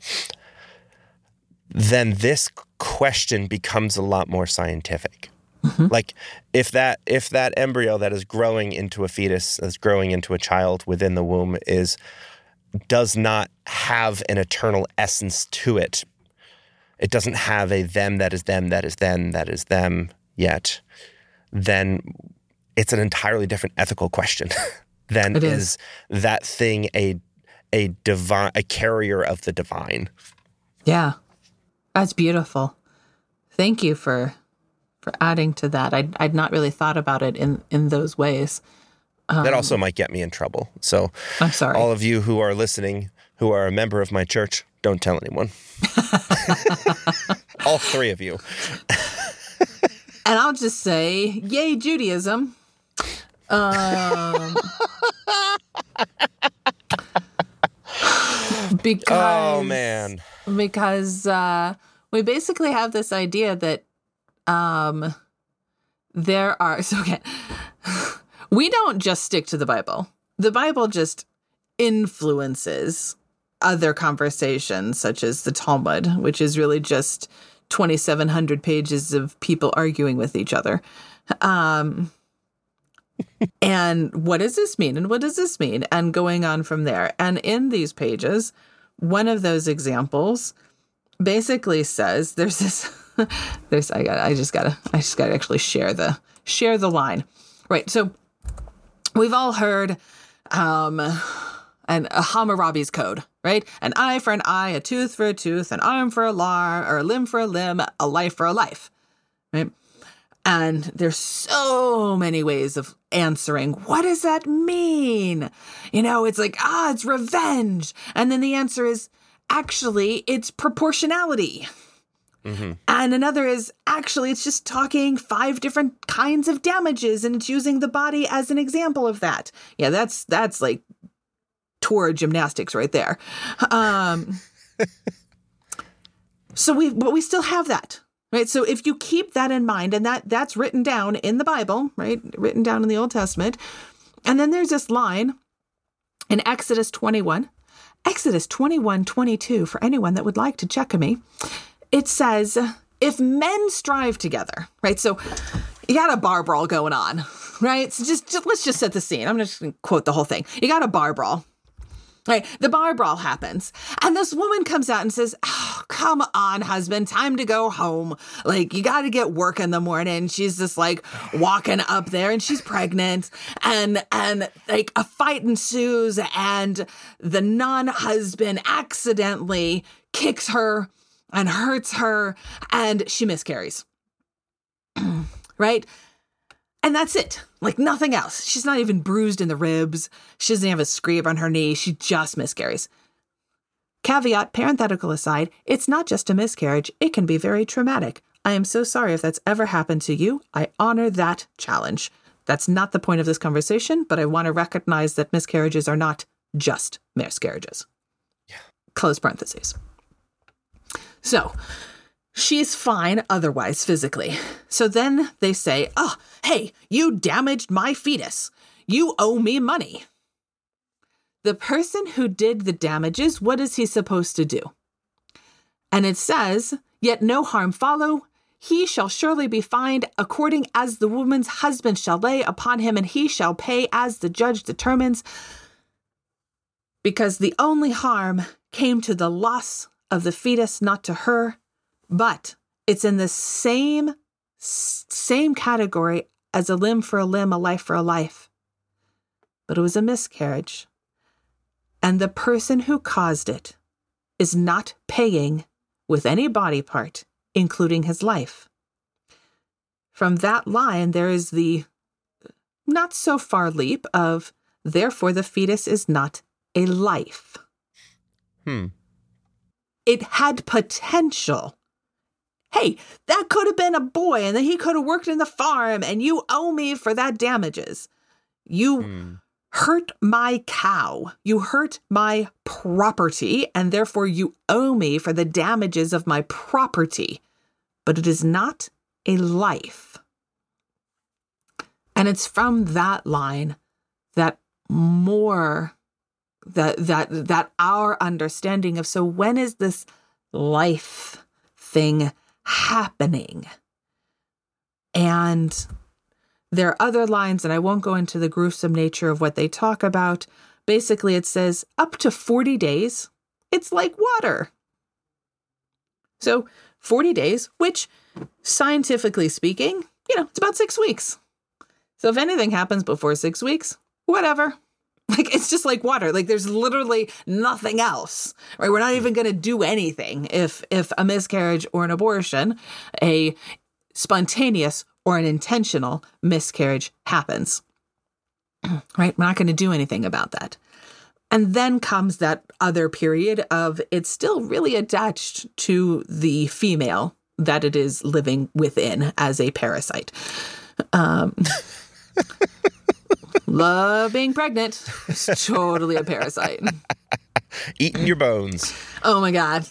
then this question becomes a lot more scientific. Mm-hmm. Like if that if that embryo that is growing into a fetus, that's growing into a child within the womb is does not have an eternal essence to it. It doesn't have a them that is them that is them that is them yet. Then it's an entirely different ethical question. than is. is that thing a a divine a carrier of the divine. Yeah. That's beautiful. Thank you for for adding to that. I'd I'd not really thought about it in in those ways. Um, that also might get me in trouble. So I'm sorry. All of you who are listening, who are a member of my church, don't tell anyone. all three of you. and I'll just say, yay Judaism. Um, because oh man. because uh, we basically have this idea that um, there are so okay. We don't just stick to the bible. The bible just influences other conversations such as the talmud which is really just 2700 pages of people arguing with each other. Um, and what does this mean? And what does this mean? And going on from there. And in these pages, one of those examples basically says there's this there's I got I just gotta I just gotta actually share the share the line. Right. So we've all heard um an a Hammurabi's code, right? An eye for an eye, a tooth for a tooth, an arm for a arm, or a limb for a limb, a life for a life. Right? And there's so many ways of answering. What does that mean? You know, it's like, ah, it's revenge. And then the answer is actually, it's proportionality. Mm-hmm. And another is actually, it's just talking five different kinds of damages and it's using the body as an example of that. Yeah, that's that's like tour gymnastics right there. Um, so we, but we still have that right? So if you keep that in mind and that that's written down in the bible right? Written down in the old testament. And then there's this line in exodus 21 exodus 21 22 for anyone that would like to check me. It says if men strive together right? So you got a bar brawl going on right? So just, just let's just set the scene. I'm just gonna quote the whole thing. You got a bar brawl Right, the bar brawl happens, and this woman comes out and says, oh, "Come on, husband, time to go home. Like you got to get work in the morning." She's just like walking up there, and she's pregnant, and and like a fight ensues, and the non-husband accidentally kicks her and hurts her, and she miscarries. right, and that's it. Like nothing else. She's not even bruised in the ribs. She doesn't have a scrape on her knee. She just miscarries. Caveat, parenthetical aside, it's not just a miscarriage, it can be very traumatic. I am so sorry if that's ever happened to you. I honor that challenge. That's not the point of this conversation, but I want to recognize that miscarriages are not just miscarriages. Yeah. Close parentheses. So, She's fine otherwise physically. So then they say, Oh, hey, you damaged my fetus. You owe me money. The person who did the damages, what is he supposed to do? And it says, Yet no harm follow. he shall surely be fined according as the woman's husband shall lay upon him, and he shall pay as the judge determines. Because the only harm came to the loss of the fetus, not to her, but it's in the same same category as a limb for a limb, a life for a life. But it was a miscarriage. And the person who caused it is not paying with any body part, including his life. From that line, there is the not so far leap of, therefore, the fetus is not a life. Hmm. It had potential hey, that could have been a boy and then he could have worked in the farm and you owe me for that damages. You mm. hurt my cow. You hurt my property and therefore you owe me for the damages of my property. But it is not a life. And it's from that line that more that that that our understanding of so when is this life thing happening. And there are other lines, and I won't go into the gruesome nature of what they talk about. Basically, it says up to 40 days, it's like water. So, 40 days, which scientifically speaking, you know, it's about six weeks. So, if anything happens before six weeks, whatever. Like it's just like water. Like there's literally nothing else. Right? We're not even going to do anything if if a miscarriage or an abortion, a spontaneous or an intentional miscarriage happens. right? We're not going to do anything about that. And then comes that other period of it's still really attached to the female that it is living within as a parasite. Um, Love being pregnant. It's totally a parasite. Eating your bones. Oh my god.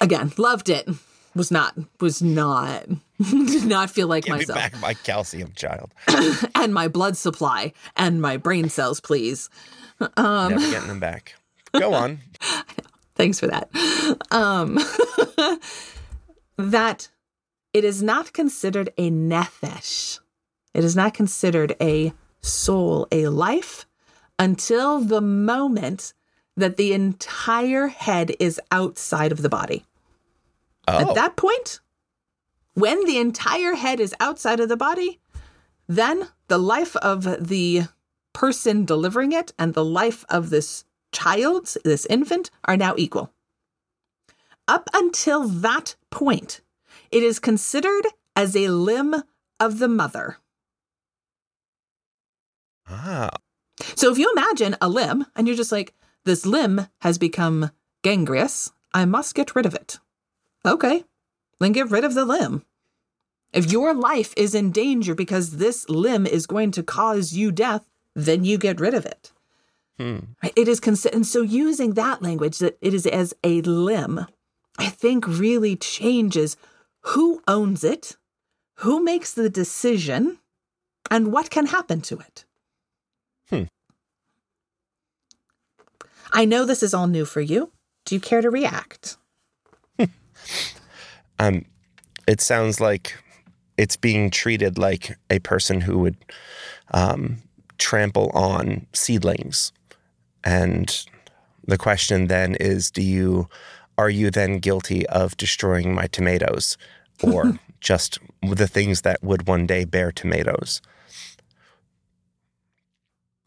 Again, loved it. Was not was not did not feel like Give myself. Me back my calcium child. and my blood supply and my brain cells, please. Um, Never getting them back. Go on. Thanks for that. Um, that it is not considered a nefesh it is not considered a soul, a life, until the moment that the entire head is outside of the body. Oh. At that point, when the entire head is outside of the body, then the life of the person delivering it and the life of this child, this infant, are now equal. Up until that point, it is considered as a limb of the mother. Ah. So if you imagine a limb and you're just like, this limb has become gangrenous, I must get rid of it. Okay, then get rid of the limb. If your life is in danger because this limb is going to cause you death, then you get rid of it. Hmm. It is cons- and so using that language that it is as a limb, I think really changes who owns it, who makes the decision, and what can happen to it. I know this is all new for you. Do you care to react? um, it sounds like it's being treated like a person who would um, trample on seedlings. And the question then is do you are you then guilty of destroying my tomatoes or just the things that would one day bear tomatoes?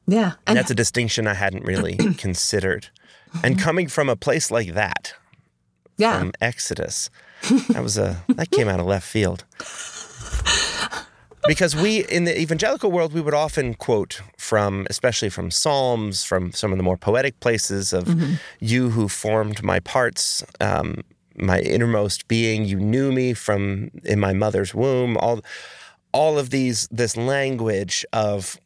Yeah. And, and that's a distinction I hadn't really considered. And coming from a place like that, yeah. from Exodus, that was a that came out of left field. Because we in the evangelical world we would often quote from especially from Psalms, from some of the more poetic places of mm-hmm. you who formed my parts, um, my innermost being, you knew me from in my mother's womb, all all of these this language of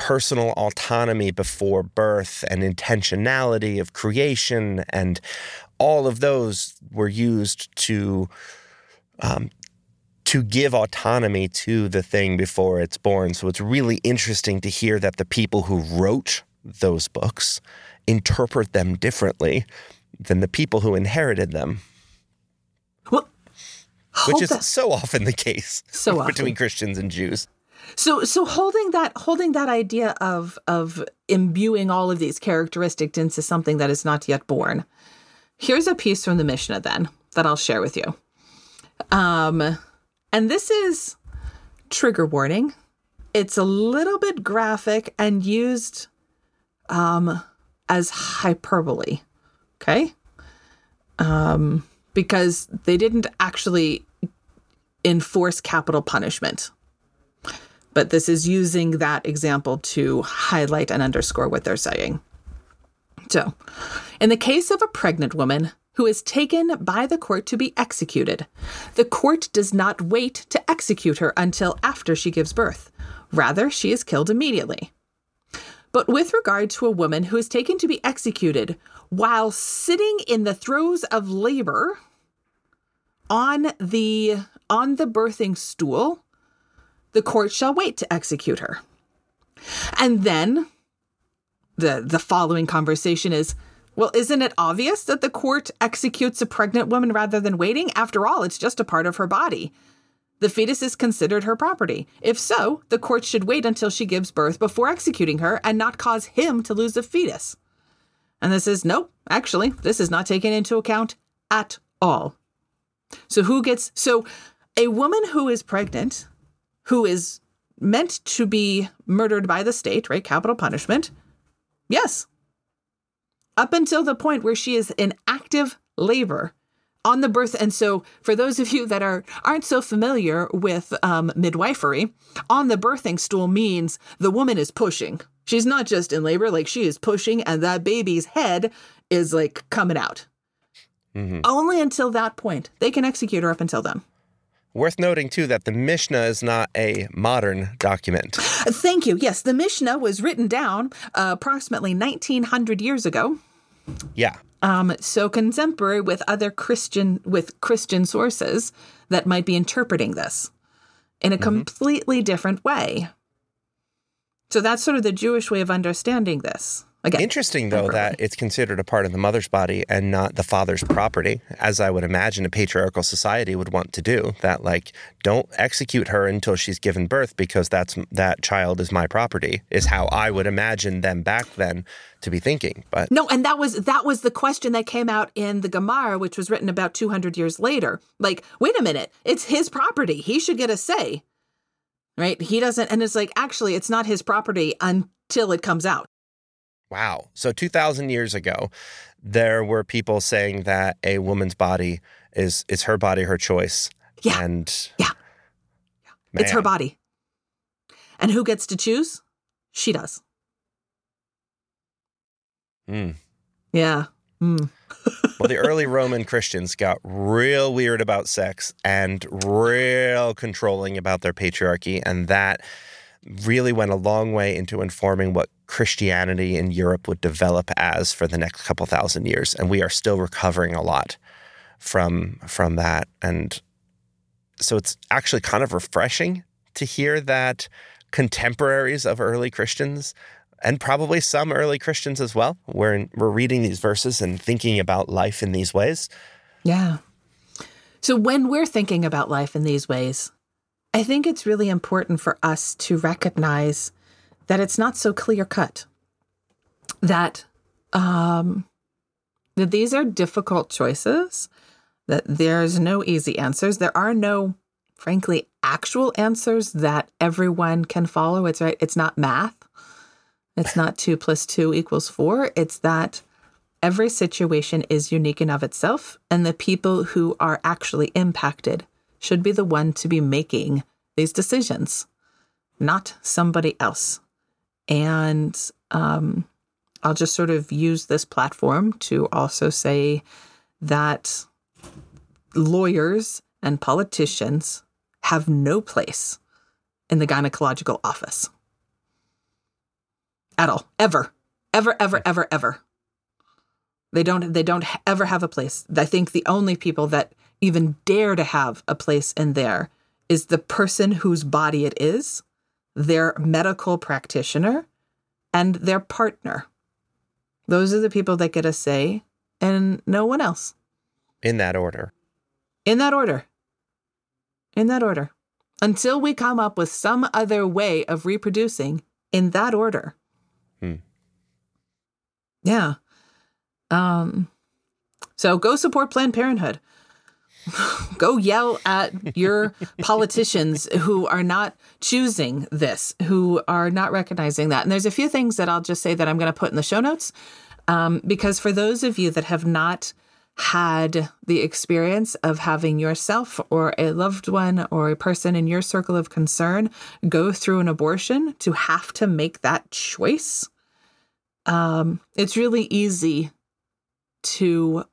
personal autonomy before birth and intentionality of creation and all of those were used to um, to give autonomy to the thing before it's born. So it's really interesting to hear that the people who wrote those books interpret them differently than the people who inherited them. Well, which is that- so often the case So often. between Christians and Jews. So so holding that holding that idea of of imbuing all of these characteristics into something that is not yet born. Here's a piece from the Mishnah then that I'll share with you. Um and this is trigger warning. It's a little bit graphic and used um as hyperbole. Okay? Um because they didn't actually enforce capital punishment but this is using that example to highlight and underscore what they're saying. So, in the case of a pregnant woman who is taken by the court to be executed, the court does not wait to execute her until after she gives birth. Rather, she is killed immediately. But with regard to a woman who is taken to be executed while sitting in the throes of labor on the on the birthing stool, the court shall wait to execute her. And then the the following conversation is well, isn't it obvious that the court executes a pregnant woman rather than waiting? After all, it's just a part of her body. The fetus is considered her property. If so, the court should wait until she gives birth before executing her and not cause him to lose the fetus. And this is nope, actually, this is not taken into account at all. So who gets so a woman who is pregnant who is meant to be murdered by the state, right? Capital punishment. Yes. Up until the point where she is in active labor on the birth. And so, for those of you that are aren't so familiar with um, midwifery, on the birthing stool means the woman is pushing. She's not just in labor; like she is pushing, and that baby's head is like coming out. Mhm. Only until that point they can execute her. Up until then. Worth noting, too, that the Mishnah is not a modern document. Thank you. Yes, the Mishnah was written down uh, approximately 1900 years ago. Yeah. Um, so contemporary with other Christian with Christian sources that might be interpreting this in a completely different way. So that's sort of the Jewish way of understanding this. Again, Interesting, though, that it's considered a part of the mother's body and not the father's property, as I would imagine a patriarchal society would want to do. That, like, don't execute her until she's given birth because that's that child is my property, is how I would imagine them back then to be thinking. But No, and that was that was the question that came out in the Gemara, which was written about 200 years later. Like, wait a minute, it's his property. He should get a say. Right? He doesn't and it's like actually it's not his property until it comes out. Wow. So 2,000 years ago, there were people saying that a woman's body is, is her body, her choice. Yeah. And Yeah. It's her body. And who gets to choose? She does. Mm. Yeah. Mm. Well, the early Roman Christians got real weird about sex and real controlling about their patriarchy. And that really went a long way into informing what Christianity in Europe would develop as for the next couple thousand years. And we are still recovering a lot from from that. And so it's actually kind of refreshing to hear that contemporaries of early Christians and probably some early Christians as well. We're, we're reading these verses and thinking about life in these ways. Yeah. So when we're thinking about life in these ways, I think it's really important for us to recognize that it's not so clear cut. That um that these are difficult choices, that there's no easy answers. There are no frankly actual answers that everyone can follow. It's right, it's not math. It's not 2 plus 2 equals 4. It's that every situation is unique and of itself, and the people who are actually impacted should be the one to be making these decisions, not somebody else. And um, I'll just sort of use this platform to also say that lawyers and politicians have no place in the gynecological office at all, ever, ever, ever, ever, ever. They don't they don't ever have a place. I think the only people that even dare to have a place in there is the person whose body it is, their medical practitioner, and their partner. Those are the people that get a say and no one else. In that order. In that order. in that order until we come up with some other way of reproducing in that order. Hmm. Yeah. Um so go support Planned Parenthood. Go yell at your politicians who are not choosing this, who are not recognizing that. And there's a few things that I'll just say that I'm going to put in the show notes. Um, because for those of you that have not had the experience of having yourself or a loved one or a person in your circle of concern go through an abortion to have to make that choice, um, it's really easy to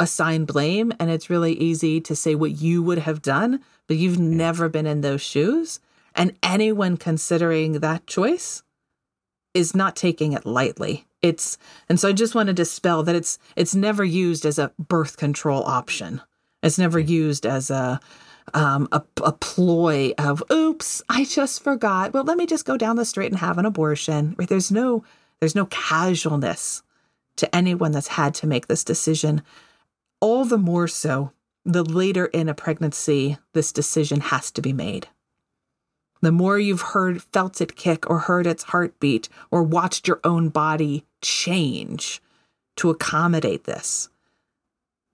assign blame and it's really easy to say what you would have done, but you've never been in those shoes. And anyone considering that choice is not taking it lightly. It's and so I just want to dispel that it's it's never used as a birth control option. It's never used as a um, a, a ploy of oops, I just forgot. Well, let me just go down the street and have an abortion. Right? There's no there's no casualness to anyone that's had to make this decision. All the more so the later in a pregnancy this decision has to be made. The more you've heard, felt it kick, or heard its heartbeat, or watched your own body change to accommodate this,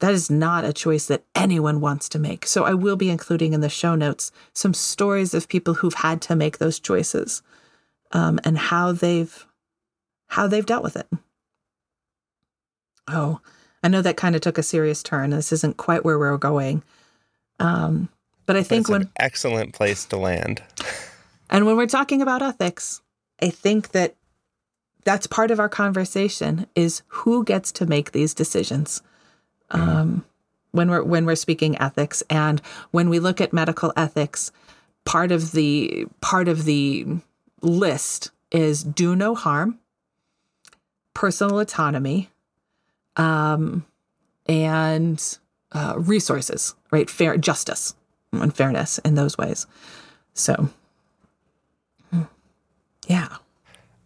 that is not a choice that anyone wants to make. So I will be including in the show notes some stories of people who've had to make those choices um, and how they've how they've dealt with it. Oh, I know that kind of took a serious turn. This isn't quite where we're going. Um, but I think when excellent place to land. and when we're talking about ethics, I think that that's part of our conversation is who gets to make these decisions. Mm-hmm. Um, when we're when we're speaking ethics and when we look at medical ethics, part of the part of the list is do no harm, personal autonomy, um, and uh, resources, right? Fair justice and fairness in those ways. So, yeah.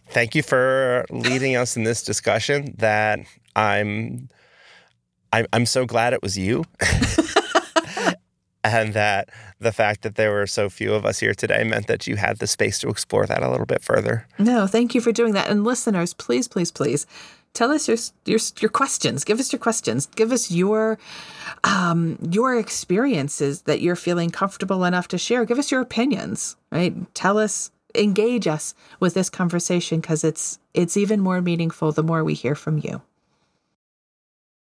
Thank you for leading us in this discussion. That I'm, I'm, I'm so glad it was you. and that the fact that there were so few of us here today meant that you had the space to explore that a little bit further. No, thank you for doing that. And listeners, please, please, please tell us your your your questions. Give us your questions. Give us your um, your experiences that you're feeling comfortable enough to share. Give us your opinions. Right? Tell us, engage us with this conversation because it's it's even more meaningful the more we hear from you.